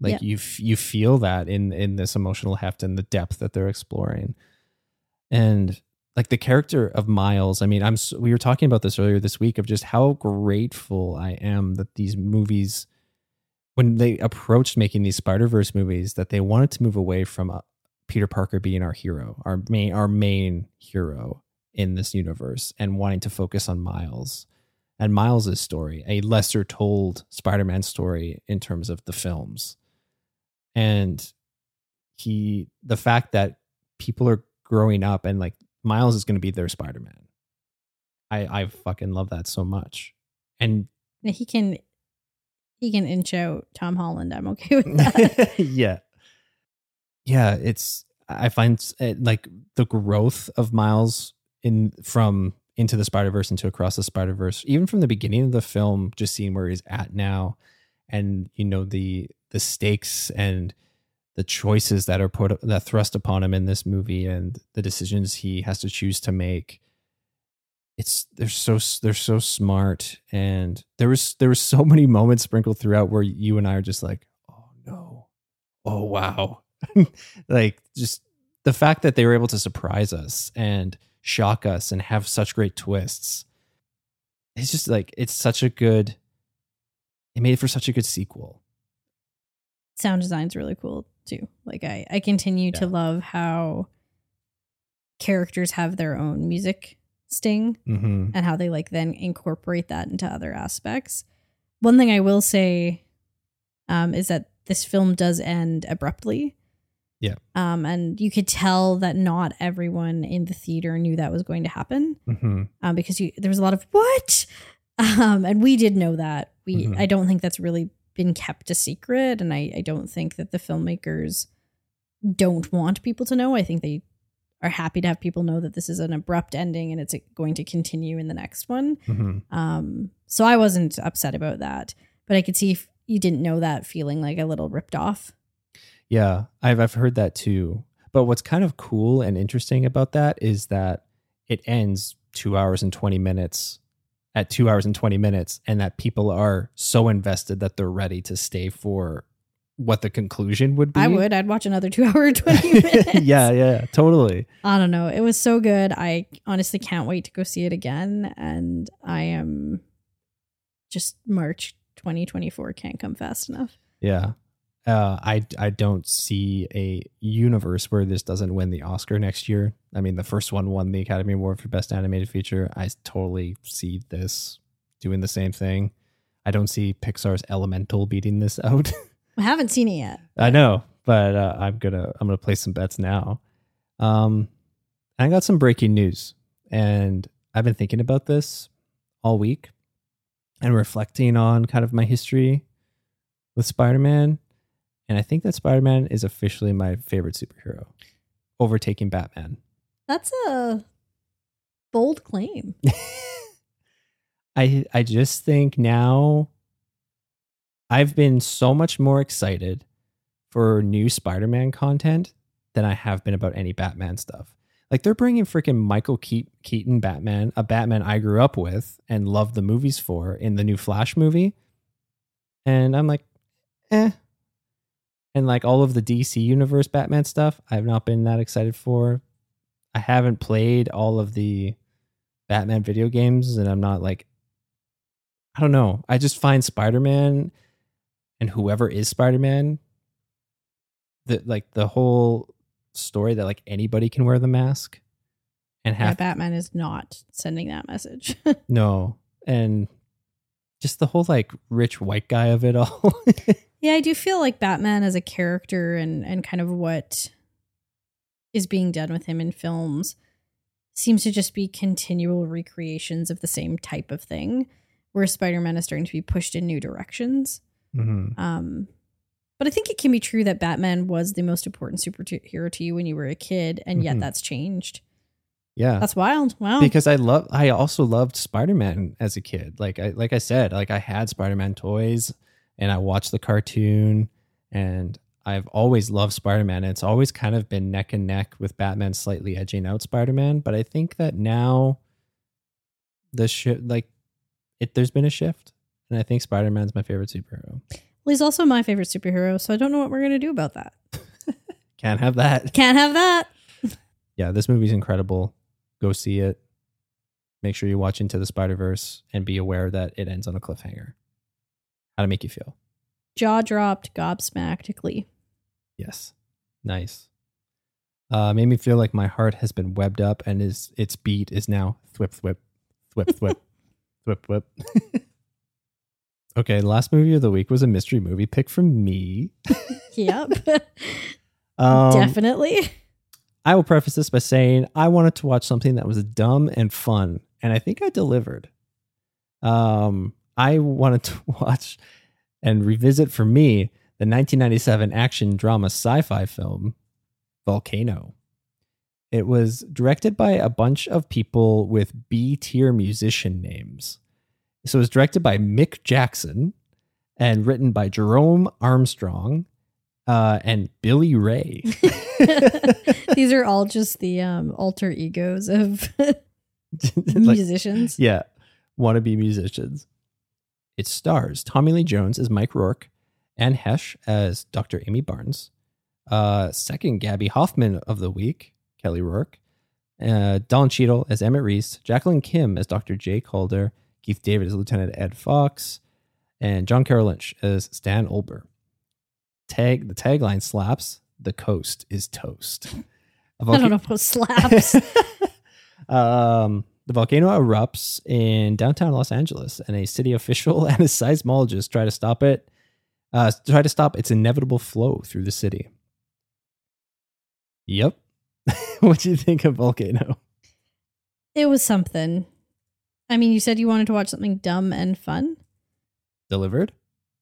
Like Yeah. you f- you feel that in in this emotional heft and the depth that they're exploring, and like the character of Miles. I mean, I'm we were talking about this earlier this week of just how grateful I am that these movies, when they approached making these Spider Verse movies, that they wanted to move away from uh, Peter Parker being our hero, our main our main hero in this universe, and wanting to focus on Miles and Miles's story, a lesser told Spider-Man story in terms of the films. And he the fact that people are growing up and like Miles is going to be their Spider-Man. I I fucking love that so much. And He can he can inch out Tom Holland. I'm okay with that. yeah. Yeah, it's I find uh, like the growth of Miles in from into the Spider Verse into Across the Spider Verse, even from the beginning of the film, just seeing where he's at now, and you know the the stakes and the choices that are put that thrust upon him in this movie, and the decisions he has to choose to make. It's they're so they're so smart, and there was there was so many moments sprinkled throughout where you and I are just like, oh no, oh wow, like just the fact that they were able to surprise us and shock us and have such great twists. It's just like it's such a good. It made for such a good sequel. Sound design's really cool too. Like I I continue to love how characters have their own music sting Mm-hmm. and how they like then incorporate that into other aspects. One thing I will say um, is that this film does end abruptly. Yeah. Um, and you could tell that not everyone in the theater knew that was going to happen Mm-hmm. um, because you, there was a lot of what, um, and we did know that. We Mhm. I don't think that's really been kept a secret, and I, I don't think that the filmmakers don't want people to know. I think they are happy to have people know that this is an abrupt ending and it's going to continue in the next one. Mm-hmm. Um, so I wasn't upset about that, but I could see if you didn't know that feeling like a little ripped off. Yeah, I've I've heard that too. But what's kind of cool and interesting about that is that it ends two hours and twenty minutes at two hours and twenty minutes, and that people are so invested that they're ready to stay for what the conclusion would be. I would. I'd watch another two hour, 20 minutes. yeah, yeah, totally. I don't know. It was so good. I honestly can't wait to go see it again. And I am just March 2024 can't come fast enough. Yeah. Uh, I I don't see a universe where this doesn't win the Oscar next year. I mean, the first one won the Academy Award for Best Animated Feature. I totally see this doing the same thing. I don't see Pixar's Elemental beating this out. I haven't seen it yet. I know, but uh, I'm gonna I'm gonna place some bets now. Um, I got some breaking news, and I've been thinking about this all week and reflecting on kind of my history with Spider-Man, and I think that Spider-Man is officially my favorite superhero, overtaking Batman. That's a bold claim. I I just think now I've been so much more excited for new Spider-Man content than I have been about any Batman stuff. Like they're bringing freaking Michael Ke- Keaton Batman, a Batman I grew up with and loved the movies for in the new Flash movie. And I'm like, eh. And like all of the DC universe Batman stuff, I've not been that excited for. I haven't played all of the Batman video games and I'm not like I don't know. I just find Spider-Man and whoever is Spider-Man the like the whole story that like anybody can wear the mask and Yeah, have Batman is not sending that message. no and just the whole like rich white guy of it all. yeah, I do feel like Batman as a character and and kind of what is being done with him in films seems to just be continual recreations of the same type of thing where Spider-Man is starting to be pushed in new directions. Mhm. Um, but I think it can be true that Batman was the most important superhero to you when you were a kid, and yet Mhm. that's changed. Yeah. That's wild. Wow. because I love I also loved Spider-Man as a kid. Like I like I said, like I had Spider-Man toys and I watched the cartoon and I've always loved Spider-Man. It's always kind of been neck and neck with Batman slightly edging out Spider-Man, but I think that now the shift like it there's been a shift and I think Spider-Man's my favorite superhero. well, he's also my favorite superhero, so I don't know what we're gonna do about that. Can't have that. Can't have that. Yeah, this movie's incredible. Go see it. Make sure you watch Into the Spider-Verse and be aware that it ends on a cliffhanger. How to make you feel. Jaw dropped, gobsmacked, glee. Yes. Nice. Uh, made me feel like my heart has been webbed up and is its beat is now thwip thwip thwip thwip thwip thwip. okay, last movie of the week was a mystery movie pick from me. Yep. Um, Definitely. I will preface this by saying I wanted to watch something that was dumb and fun, and I think I delivered. Um, I wanted to watch and revisit for me the 1997 action drama sci-fi film Volcano. It was directed by a bunch of people with B tier musician names. So it was directed by Mick Jackson and written by Jerome Armstrong uh, and Billy Ray. These are all just the um, alter egos of Like, musicians. yeah, wannabe musicians. It stars Tommy Lee Jones as Mike Rourke, Anne Heche as Dr. Amy Barnes, uh, second Gaby Hoffmann of the week, Kelly Rourke, uh, Don Cheadle as Emmett Reese, Jacqueline Kim as Dr. Jay Calder, Keith David as Lieutenant Ed Fox, and John Carroll Lynch as Stan Olber. Tag the tagline slaps. The coast is toast. I don't know if it slaps. um, the volcano erupts in downtown Los Angeles, and a city official and a seismologist try to stop it. Uh, try to stop its inevitable flow through the city. Yep. what do you think of Volcano? it was something. I mean, you said you wanted to watch something dumb and fun. Delivered?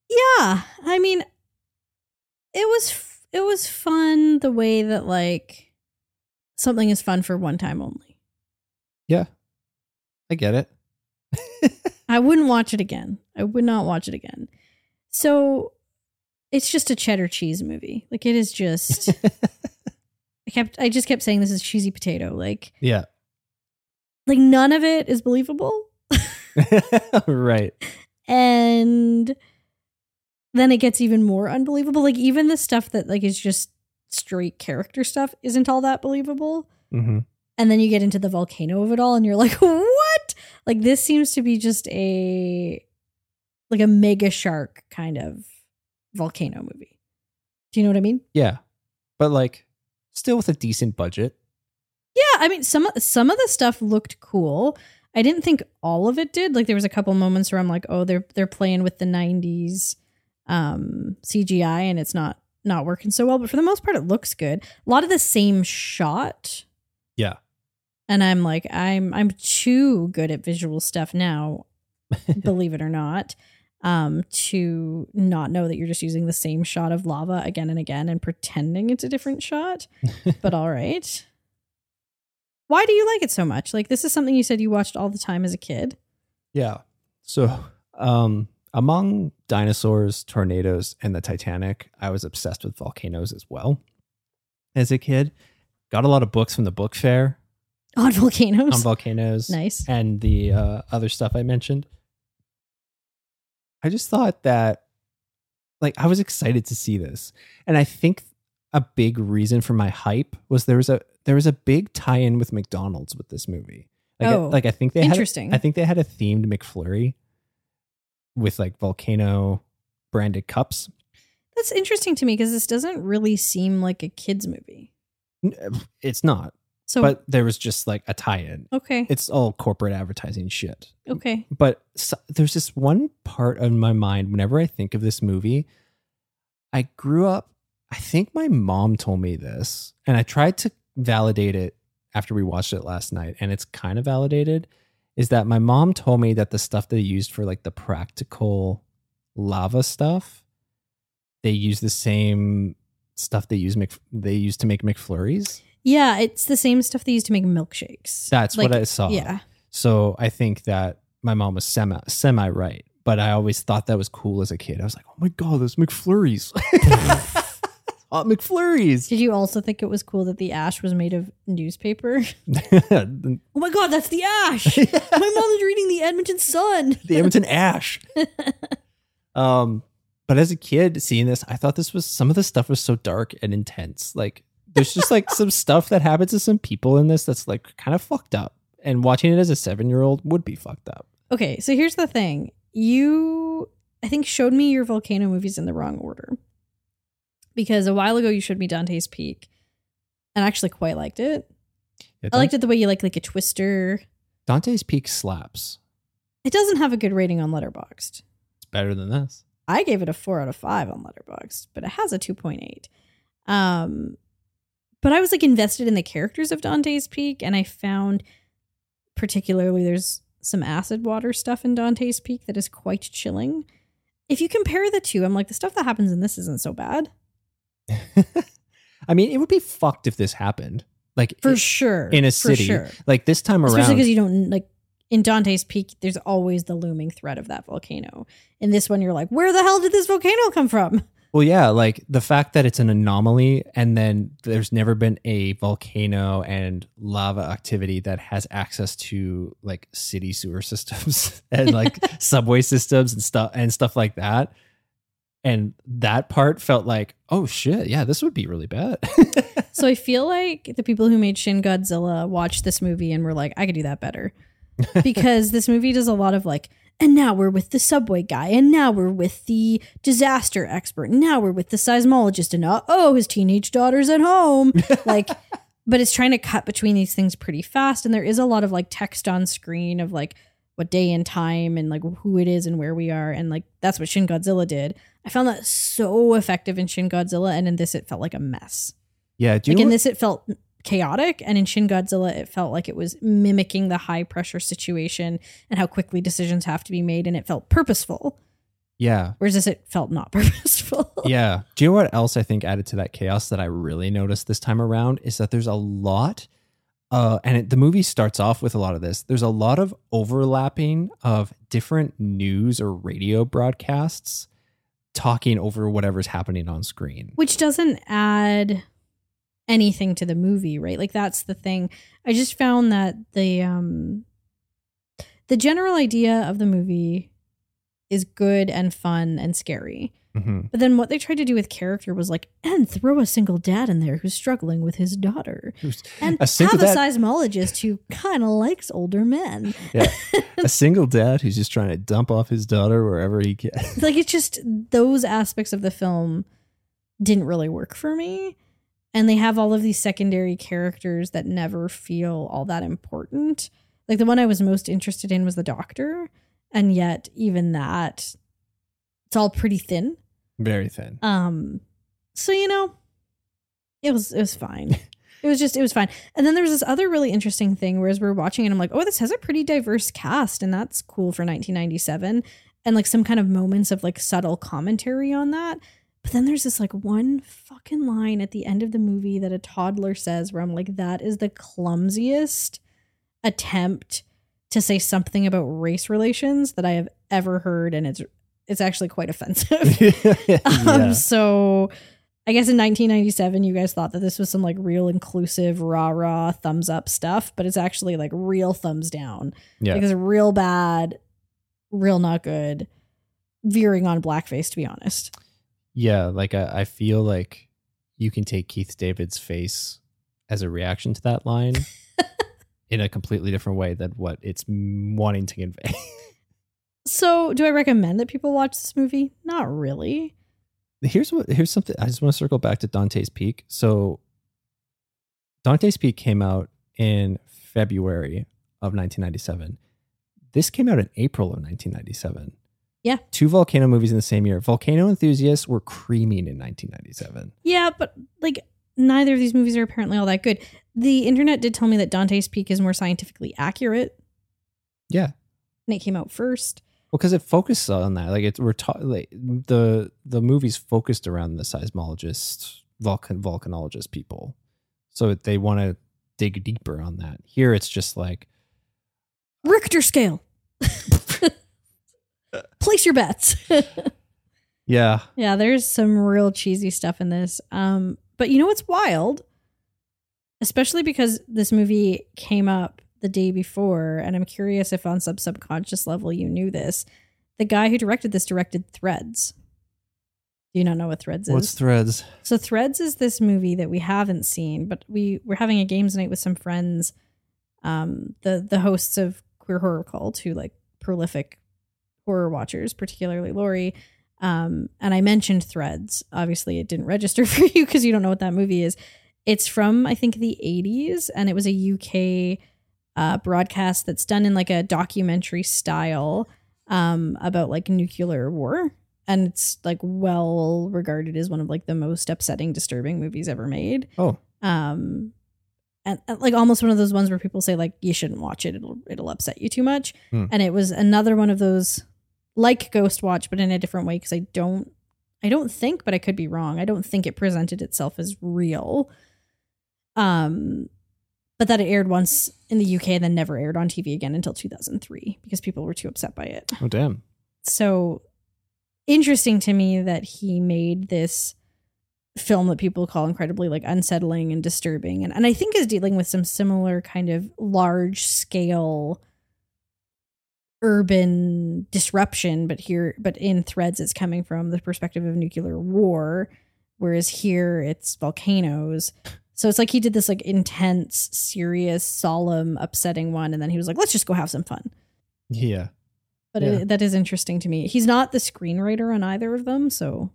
Yeah, I mean, it was f- it was fun the way that like something is fun for one time only. Yeah. I get it. I wouldn't watch it again. I would not watch it again. So it's just a cheddar cheese movie. Like it is just I kept I just kept saying this is cheesy potato. Like yeah. like none of it is believable. right. And then it gets even more unbelievable. Like even the stuff that like is just straight character stuff isn't all that believable. hmm and then you get into the volcano of it all and you're like what like this seems to be just a like a mega shark kind of volcano movie. Do you know what i mean? Yeah. But like, still with a decent budget. yeah i mean some some of the stuff looked cool. I didn't think all of it did. Like there was a couple moments where i'm like oh they're they're playing with the 90s um cgi and it's not not working so well but for the most part it looks good. A lot of the same shot. Yeah. And i'm like i'm i'm too good at visual stuff now believe it or not um to not know that you're just using the same shot of lava again and again and pretending it's a different shot but all right why do you like it so much like this is something you said you watched all the time as a kid Yeah. So, um, among dinosaurs, tornadoes, and the Titanic, I was obsessed with volcanoes as well. As a kid, got a lot of books from the book fair on volcanoes on volcanoes nice and the uh, other stuff I mentioned. I just thought that, like, I was excited to see this, and I think a big reason for my hype was there was a there was a big tie-in with McDonald's with this movie. Like, I, Oh, like I think they had interesting. I think they had a themed McFlurry with like volcano branded cups. that's interesting to me because this doesn't really seem like a kids movie It's not, so but there was just like a tie-in. okay It's all corporate advertising shit. okay But so, there's this one part of my mind whenever I think of this movie. I grew up. I think my mom told me this, and I tried to validate it after we watched it last night, and it's kind of validated. Is that my mom told me that the stuff they used for like the practical lava stuff, they use the same stuff they use Mc, they use to make McFlurries. Yeah it's the same stuff they use to make milkshakes That's what I saw. yeah So I think that my mom was semi semi right, but I always thought that was cool as a kid. I was like, oh my god, those McFlurries, hot McFlurries. Did you also think it was cool that the ash was made of newspaper? Oh my god, that's the ash! my mom is reading the Edmonton Sun. The Edmonton Ash. um, but as a kid seeing this, I thought this was some of the stuff was so dark and intense. Like there's just like some stuff that happens to some people in this that's like kind of fucked up. And watching it as a seven year old would be fucked up. Okay, so here's the thing. You, I think, showed me your volcano movies in the wrong order. Because a while ago you showed me Dante's Peak. and I actually quite liked it. Yeah, I liked it the way you like like a twister. Dante's Peak slaps. It doesn't have a good rating on Letterboxd. It's better than this. I gave it a four out of five on Letterboxd, but it has a two point eight. Um, but I was like invested in the characters of Dante's Peak, and I found particularly there's some acid water stuff in Dante's Peak that is quite chilling. If you compare the two, I'm like the stuff that happens in this isn't so bad I mean, it would be fucked if this happened. Like for sure in a for city. sure. Like this time around, especially because you don't like in Dante's Peak. There's always the looming threat of that volcano. In this one, you're like, where the hell did this volcano come from? Well, yeah, like the fact that it's an anomaly and then there's never been a volcano and lava activity that has access to like city sewer systems and like subway systems and stuff and stuff like that. And that part felt like, oh shit, yeah, this would be really bad. So I feel like the people who made Shin Godzilla watched this movie and were like, I could do that better. because this movie does a lot of like, and now we're with the subway guy, and now we're with the disaster expert, and now we're with the seismologist, and uh, oh, his teenage daughter's at home. like, but it's trying to cut between these things pretty fast. And there is a lot of like text on screen of like what day and time and like who it is and where we are. And like that's what Shin Godzilla did. I found that so effective in Shin Godzilla. And in this, it felt like a mess. yeah, do you Like in what- this, it felt chaotic, and in Shin Godzilla, it felt like it was mimicking the high pressure situation and how quickly decisions have to be made, and it felt purposeful. yeah, Whereas this, it felt not purposeful. yeah. Do you know what else I think added to that chaos that I really noticed this time around is that there's a lot, uh, and it, the movie starts off with a lot of this. There's a lot of overlapping of different news or radio broadcasts talking over whatever's happening on screen. Which doesn't add anything to the movie, right? Like that's the thing. I just found that the um the general idea of the movie is good and fun and scary. Mhm. But then what they tried to do with character was like, and throw a single dad in there who's struggling with his daughter. And A have a dad- seismologist who kind of likes older men. Yeah. a single dad who's just trying to dump off his daughter wherever he can. like it's just those aspects of the film didn't really work for me. And they have all of these secondary characters that never feel all that important. Like the one I was most interested in was the doctor. And yet even that it's all pretty thin. Very thin. Um, so you know, it was it was fine. it was just it was fine. And then there was this other really interesting thing, whereas we are watching it, I'm like, oh, this has a pretty diverse cast, and that's cool for 1997, and like some kind of moments of like subtle commentary on that. But then there's this like one fucking line at the end of the movie that a toddler says, where I'm like, that is the clumsiest attempt to say something about race relations that I have ever heard, and it's it's actually quite offensive. Um, so I guess in 1997, you guys thought that this was some like real inclusive, rah rah, thumbs up stuff, but it's actually like real thumbs down. yeah. Like it's real bad, real not good, veering on blackface, to be honest. Yeah, like I, I feel like you can take Keith David's face as a reaction to that line in a completely different way than what it's wanting to convey. So, do I recommend that people watch this movie? Not really. here's what here's something I just want to circle back to Dante's Peak. So Dante's Peak came out in February of 1997. This came out in April of 1997. Yeah. Two volcano movies in the same year. Volcano enthusiasts were creaming in 1997. Yeah, but like neither of these movies are apparently all that good. The internet did tell me that Dante's Peak is more scientifically accurate, Yeah. and it came out first. Well, because it focused on that, like it's we're ta- like the the movie's focused around the seismologist, volcan volcanologist people, so they want to dig deeper on that. Here, it's just like Richter scale. Place your bets. yeah, yeah, there's some real cheesy stuff in this. Um, but you know what's wild? Especially because this movie came up the day before, and I'm curious if on some subconscious level you knew this. The guy who directed this directed Threads. Do you not know what Threads is? what's threads? So Threads is this movie that we haven't seen, but we we're having a games night with some friends, um, the the hosts of Queer Horror Cult, who like prolific horror watchers, particularly Lori. Um, and I mentioned Threads. Obviously, it didn't register for you because you don't know what that movie is. It's from I think the 80s, and it was a UK uh, broadcast that's done in like a documentary style um, about like nuclear war, and it's like well regarded as one of like the most upsetting, disturbing movies ever made. Oh, Um, and, and, like almost one of those ones where people say like you shouldn't watch it; it'll it'll upset you too much. Hmm. And it was another one of those like Ghost Watch, but in a different way because I don't I don't think, but I could be wrong. I don't think it presented itself as real. Um, but that it aired once in the UK and then never aired on TV again until 2003 because people were too upset by it. oh, damn. So interesting to me that he made this film that people call incredibly like unsettling and disturbing and, and I think is dealing with some similar kind of large scale urban disruption but here but in threads it's coming from the perspective of nuclear war whereas here it's volcanoes so it's like he did this like intense serious solemn upsetting one and then he was like let's just go have some fun Yeah. but Yeah. it, that is interesting to me. He's not the screenwriter on either of them, so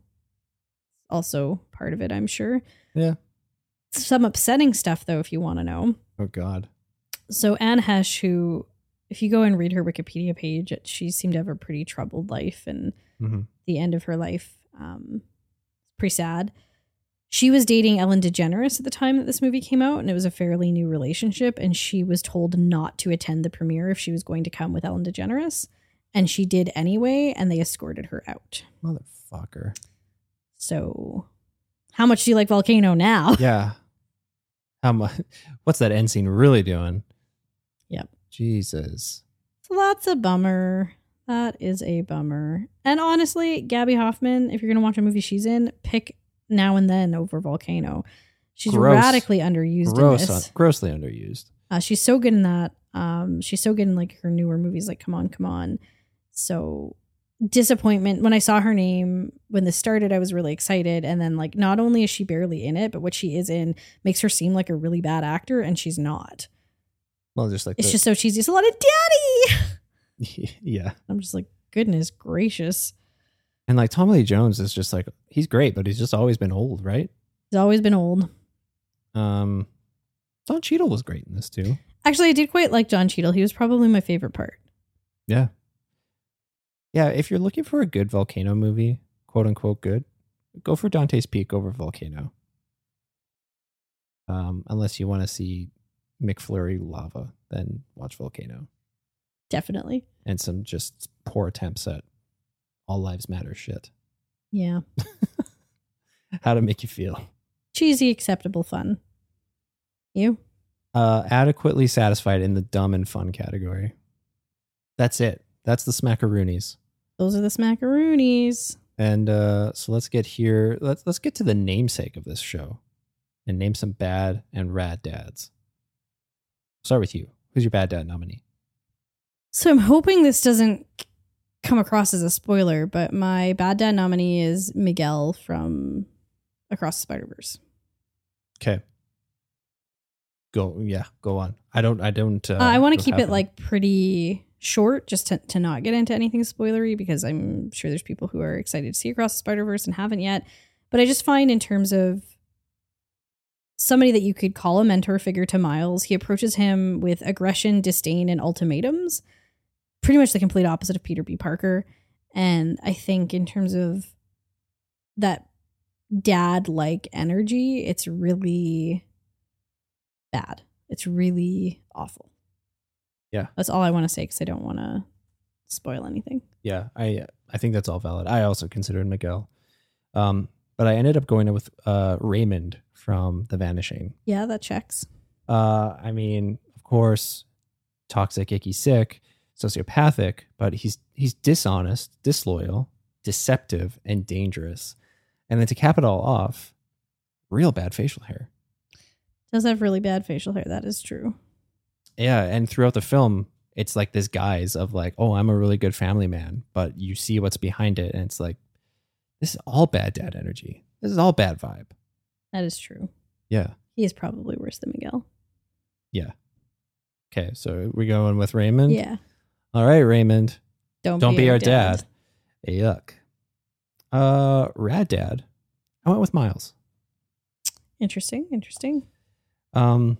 also part of it, I'm sure. Yeah. Some upsetting stuff, though, if you want to know. Oh, God. So Anne Heche, who, if you go and read her Wikipedia page, it, she seemed to have a pretty troubled life, and hmm the end of her life, um, pretty sad. She was dating Ellen DeGeneres at the time that this movie came out, and it was a fairly new relationship. And she was told not to attend the premiere if she was going to come with Ellen DeGeneres, and she did anyway, and they escorted her out. Motherfucker. So, how much do you like Volcano now? Yeah. How much? What's that end scene really doing? Jesus. So that's a bummer. That is a bummer. And honestly, Gaby Hoffmann, if you're gonna watch a movie she's in, pick Now and Then over Volcano. She's Gross. radically underused in Gross, this. un- grossly underused. Uh, she's so good in that. Um, she's so good in like her newer movies, like Come On, Come On. So disappointment when I saw her name when this started, I was really excited, and then like not only is she barely in it, but what she is in makes her seem like a really bad actor, and she's not. Well, just like It's the- just so cheesy. It's a lot of daddy. yeah. I'm just like, goodness gracious. And like Tommy Lee Jones is just like he's great, but he's just always been old, right? He's always been old. Um, Don Cheadle was great in this too. Actually, I did quite like John Cheadle. He was probably my favorite part. Yeah. Yeah, if you're looking for a good volcano movie, quote unquote good, go for Dante's Peak over Volcano. Um, unless you want to see McFlurry lava, then watch Volcano Definitely. and some just poor attempts at all lives matter shit. Yeah. How to make you feel. Cheesy, acceptable fun. You? Uh, adequately satisfied in the dumb and fun category. That's it. That's the smackaroonies. Those are the smackaroonies. And uh, so let's get here. Let's let's get to the namesake of this show, and name some bad and rad dads. Start with you. Who's your bad dad nominee? So I'm hoping this doesn't come across as a spoiler, but my bad dad nominee is Miguel from Across the Spider Verse. Okay. Go. Yeah. Go on. I don't. I don't. Uh, Uh, I want to keep it like pretty short, just to, to not get into anything spoilery, because I'm sure there's people who are excited to see Across the Spider Verse and haven't yet. But I just find in terms of somebody that you could call a mentor figure to Miles, he approaches him with aggression, disdain, and ultimatums. Pretty much the complete opposite of Peter B. Parker. And I think in terms of that dad like energy, it's really bad. It's really awful. Yeah. That's all I want to say because I don't want to spoil anything. Yeah. I I think that's all valid. I also considered Miguel, um, but I ended up going with uh, Raymond from The Vanishing. Yeah, that checks. Uh, I mean, of course, toxic, icky, sick, sociopathic, but he's he's dishonest, disloyal, deceptive, and dangerous. And then to cap it all off, real bad facial hair. Does have really bad facial hair. That is true. Yeah, and throughout the film, it's like this guise of like, oh, I'm a really good family man, but you see what's behind it, and it's like, this is all bad dad energy. This is all bad vibe. That is true. Yeah. He is probably worse than Miguel. Yeah. Okay, so we're going with Raymond. Yeah. All right, Raymond. Don't, Don't be our dad. Yuck. Uh, Rad Dad. I went with Miles. Interesting. Interesting. Um,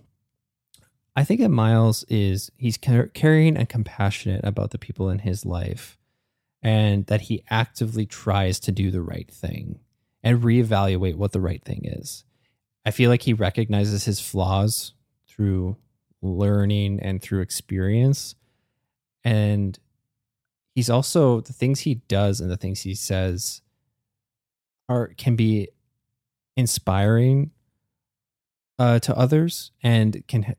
I think that Miles is he's car- caring and compassionate about the people in his life, and that he actively tries to do the right thing and reevaluate what the right thing is. I feel like he recognizes his flaws through learning and through experience, and he's also the things he does and the things he says are can be inspiring uh, to others and can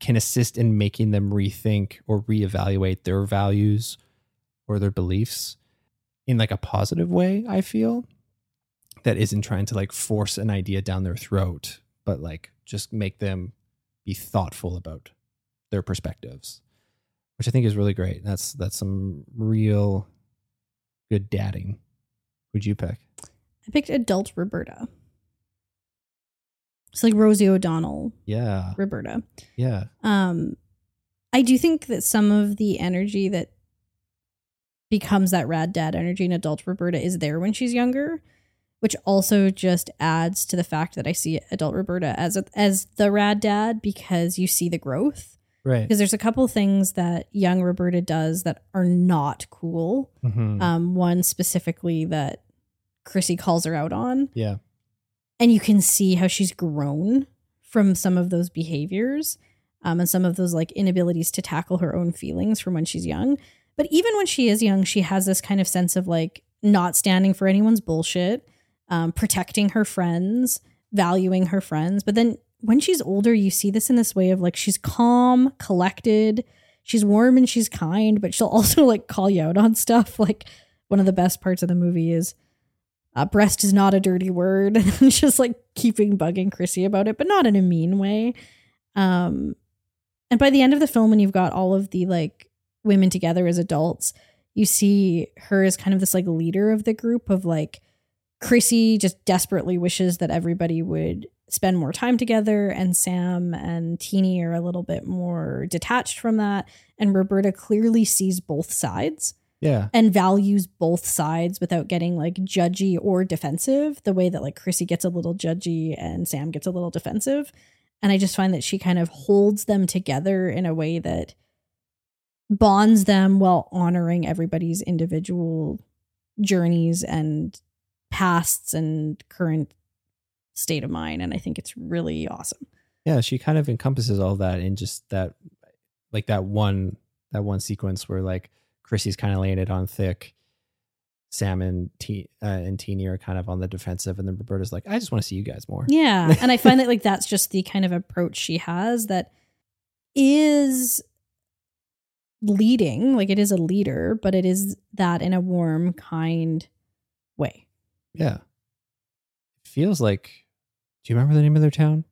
can assist in making them rethink or reevaluate their values or their beliefs in like a positive way. I feel that isn't trying to like force an idea down their throat, but like just make them be thoughtful about their perspectives, which I think is really great. That's that's some real good dadding. Who'd you pick? I picked adult Roberta. It's like Rosie O'Donnell, Yeah, Roberta. yeah, Um, I do think that some of the energy that becomes that rad dad energy in adult Roberta is there when she's younger, which also just adds to the fact that I see adult Roberta as a, as the rad dad because you see the growth. right. Because there's a couple things that young Roberta does that are not cool. Mhm. Um, one specifically that Chrissy calls her out on yeah, and you can see how she's grown from some of those behaviors um, and some of those like inabilities to tackle her own feelings from when she's young but even when she is young she has this kind of sense of like not standing for anyone's bullshit um, protecting her friends valuing her friends. But then when she's older you see this in this way of like she's calm collected she's warm and she's kind but she'll also like call you out on stuff. Like one of the best parts of the movie is uh, breast is not a dirty word and just like keeping bugging chrissy about it but not in a mean way. Um and by the end of the film when you've got all of the like women together as adults you see her as kind of this like leader of the group of like chrissy just desperately wishes that everybody would spend more time together and sam and teeny are a little bit more detached from that and roberta clearly sees both sides yeah, and values both sides without getting like judgy or defensive the way that like chrissy gets a little judgy and sam gets a little defensive. And i just find that she kind of holds them together in a way that bonds them while honoring everybody's individual journeys and pasts and current state of mind and i think it's really awesome yeah. She kind of encompasses all that in just that, like that one that one sequence where like Chrissy's kind of laying it on thick. Sam and T uh, and Teeny are kind of on the defensive, and then Roberta's like, "I just want to see you guys more." Yeah. and I find that like that's just the kind of approach she has that is leading, like it is a leader, but it is that in a warm, kind way. Yeah. It feels like. Do you remember the name of their town?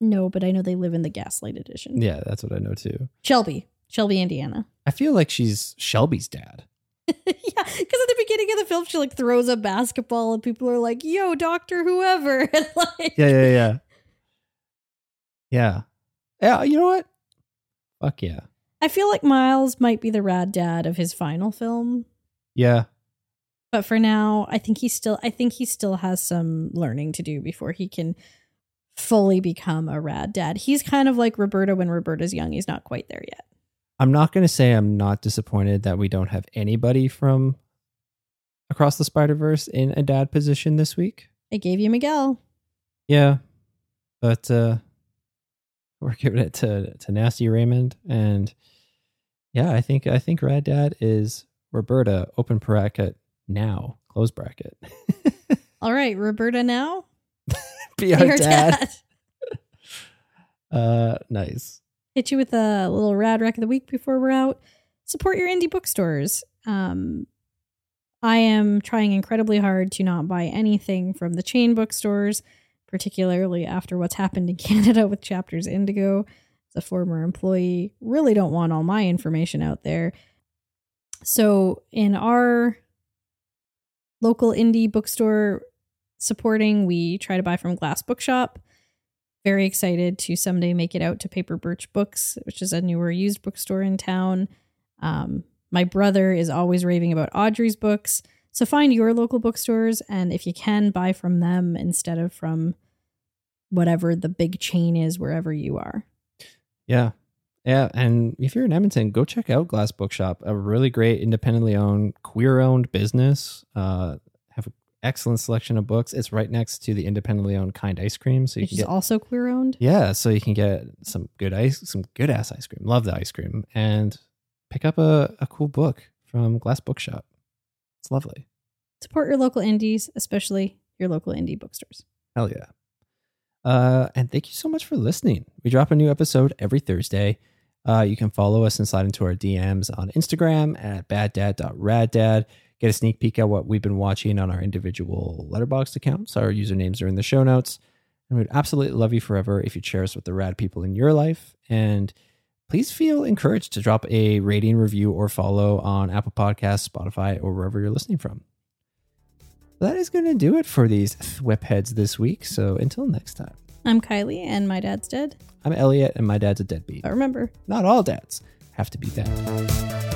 No, but I know they live in the Gaslight Addition. Yeah, that's what I know too. Shelby, Shelby, Indiana. I feel like she's Shelby's dad. yeah, because at the beginning of the film, she like throws a basketball, and people are like, "Yo, Doctor, whoever." and like, Yeah, yeah, yeah. Yeah. Yeah, you know what? Fuck yeah. I feel like Miles might be the rad dad of his final film, Yeah. but for now, I think he still, I think he still has some learning to do before he can fully become a rad dad. He's kind of like Roberta when Roberta's young. He's not quite there yet. I'm not going to say I'm not disappointed that we don't have anybody from Across the Spider Verse in a dad position this week. I gave you Miguel. Yeah, but uh, we're giving it to to Nasty Raymond, and yeah, I think I think Rad Dad is Roberta. Open bracket now, close bracket. All right, Roberta now. Be Be our our dad. Uh, nice. hit you with a little rad rack of the week before we're out. Support your indie bookstores. Um, I am trying incredibly hard to not buy anything from the chain bookstores, particularly after what's happened in Canada with Chapters Indigo. A former employee, really don't want all my information out there. So, in our local indie bookstore supporting, we try to buy from Glass Bookshop very excited to someday make it out to Paper Birch Books, which is a newer used bookstore in town. Um, my brother is always raving about Audrey's books. So find your local bookstores, and if you can, buy from them instead of from whatever the big chain is wherever you are. Yeah. Yeah. And if you're in Edmonton, go check out Glass Bookshop, a really great independently owned, queer owned business. Uh, have an excellent selection of books. It's right next to the independently owned kind ice cream. So you Which can is get also queer owned. Yeah, so you can get some good ice, some good ass ice cream. Love the ice cream, and pick up a, a cool book from Glass Bookshop. It's lovely. Support your local indies, especially your local indie bookstores. Hell yeah. Uh, and thank you so much for listening. We drop a new episode every Thursday. Uh, you can follow us and slide into our DMs on Instagram at baddad.raddad. Get a sneak peek at what we've been watching on our individual letterboxd accounts. Our usernames are in the show notes. And we'd absolutely love you forever if you share us with the rad people in your life. And please feel encouraged to drop a rating, review, or follow on Apple Podcasts, Spotify, or wherever you're listening from. That is going to do it for these thwip heads this week. So until next time, I'm Kylie, and my dad's dead. I'm Elliott, and my dad's a deadbeat. But remember, Not all dads have to be that.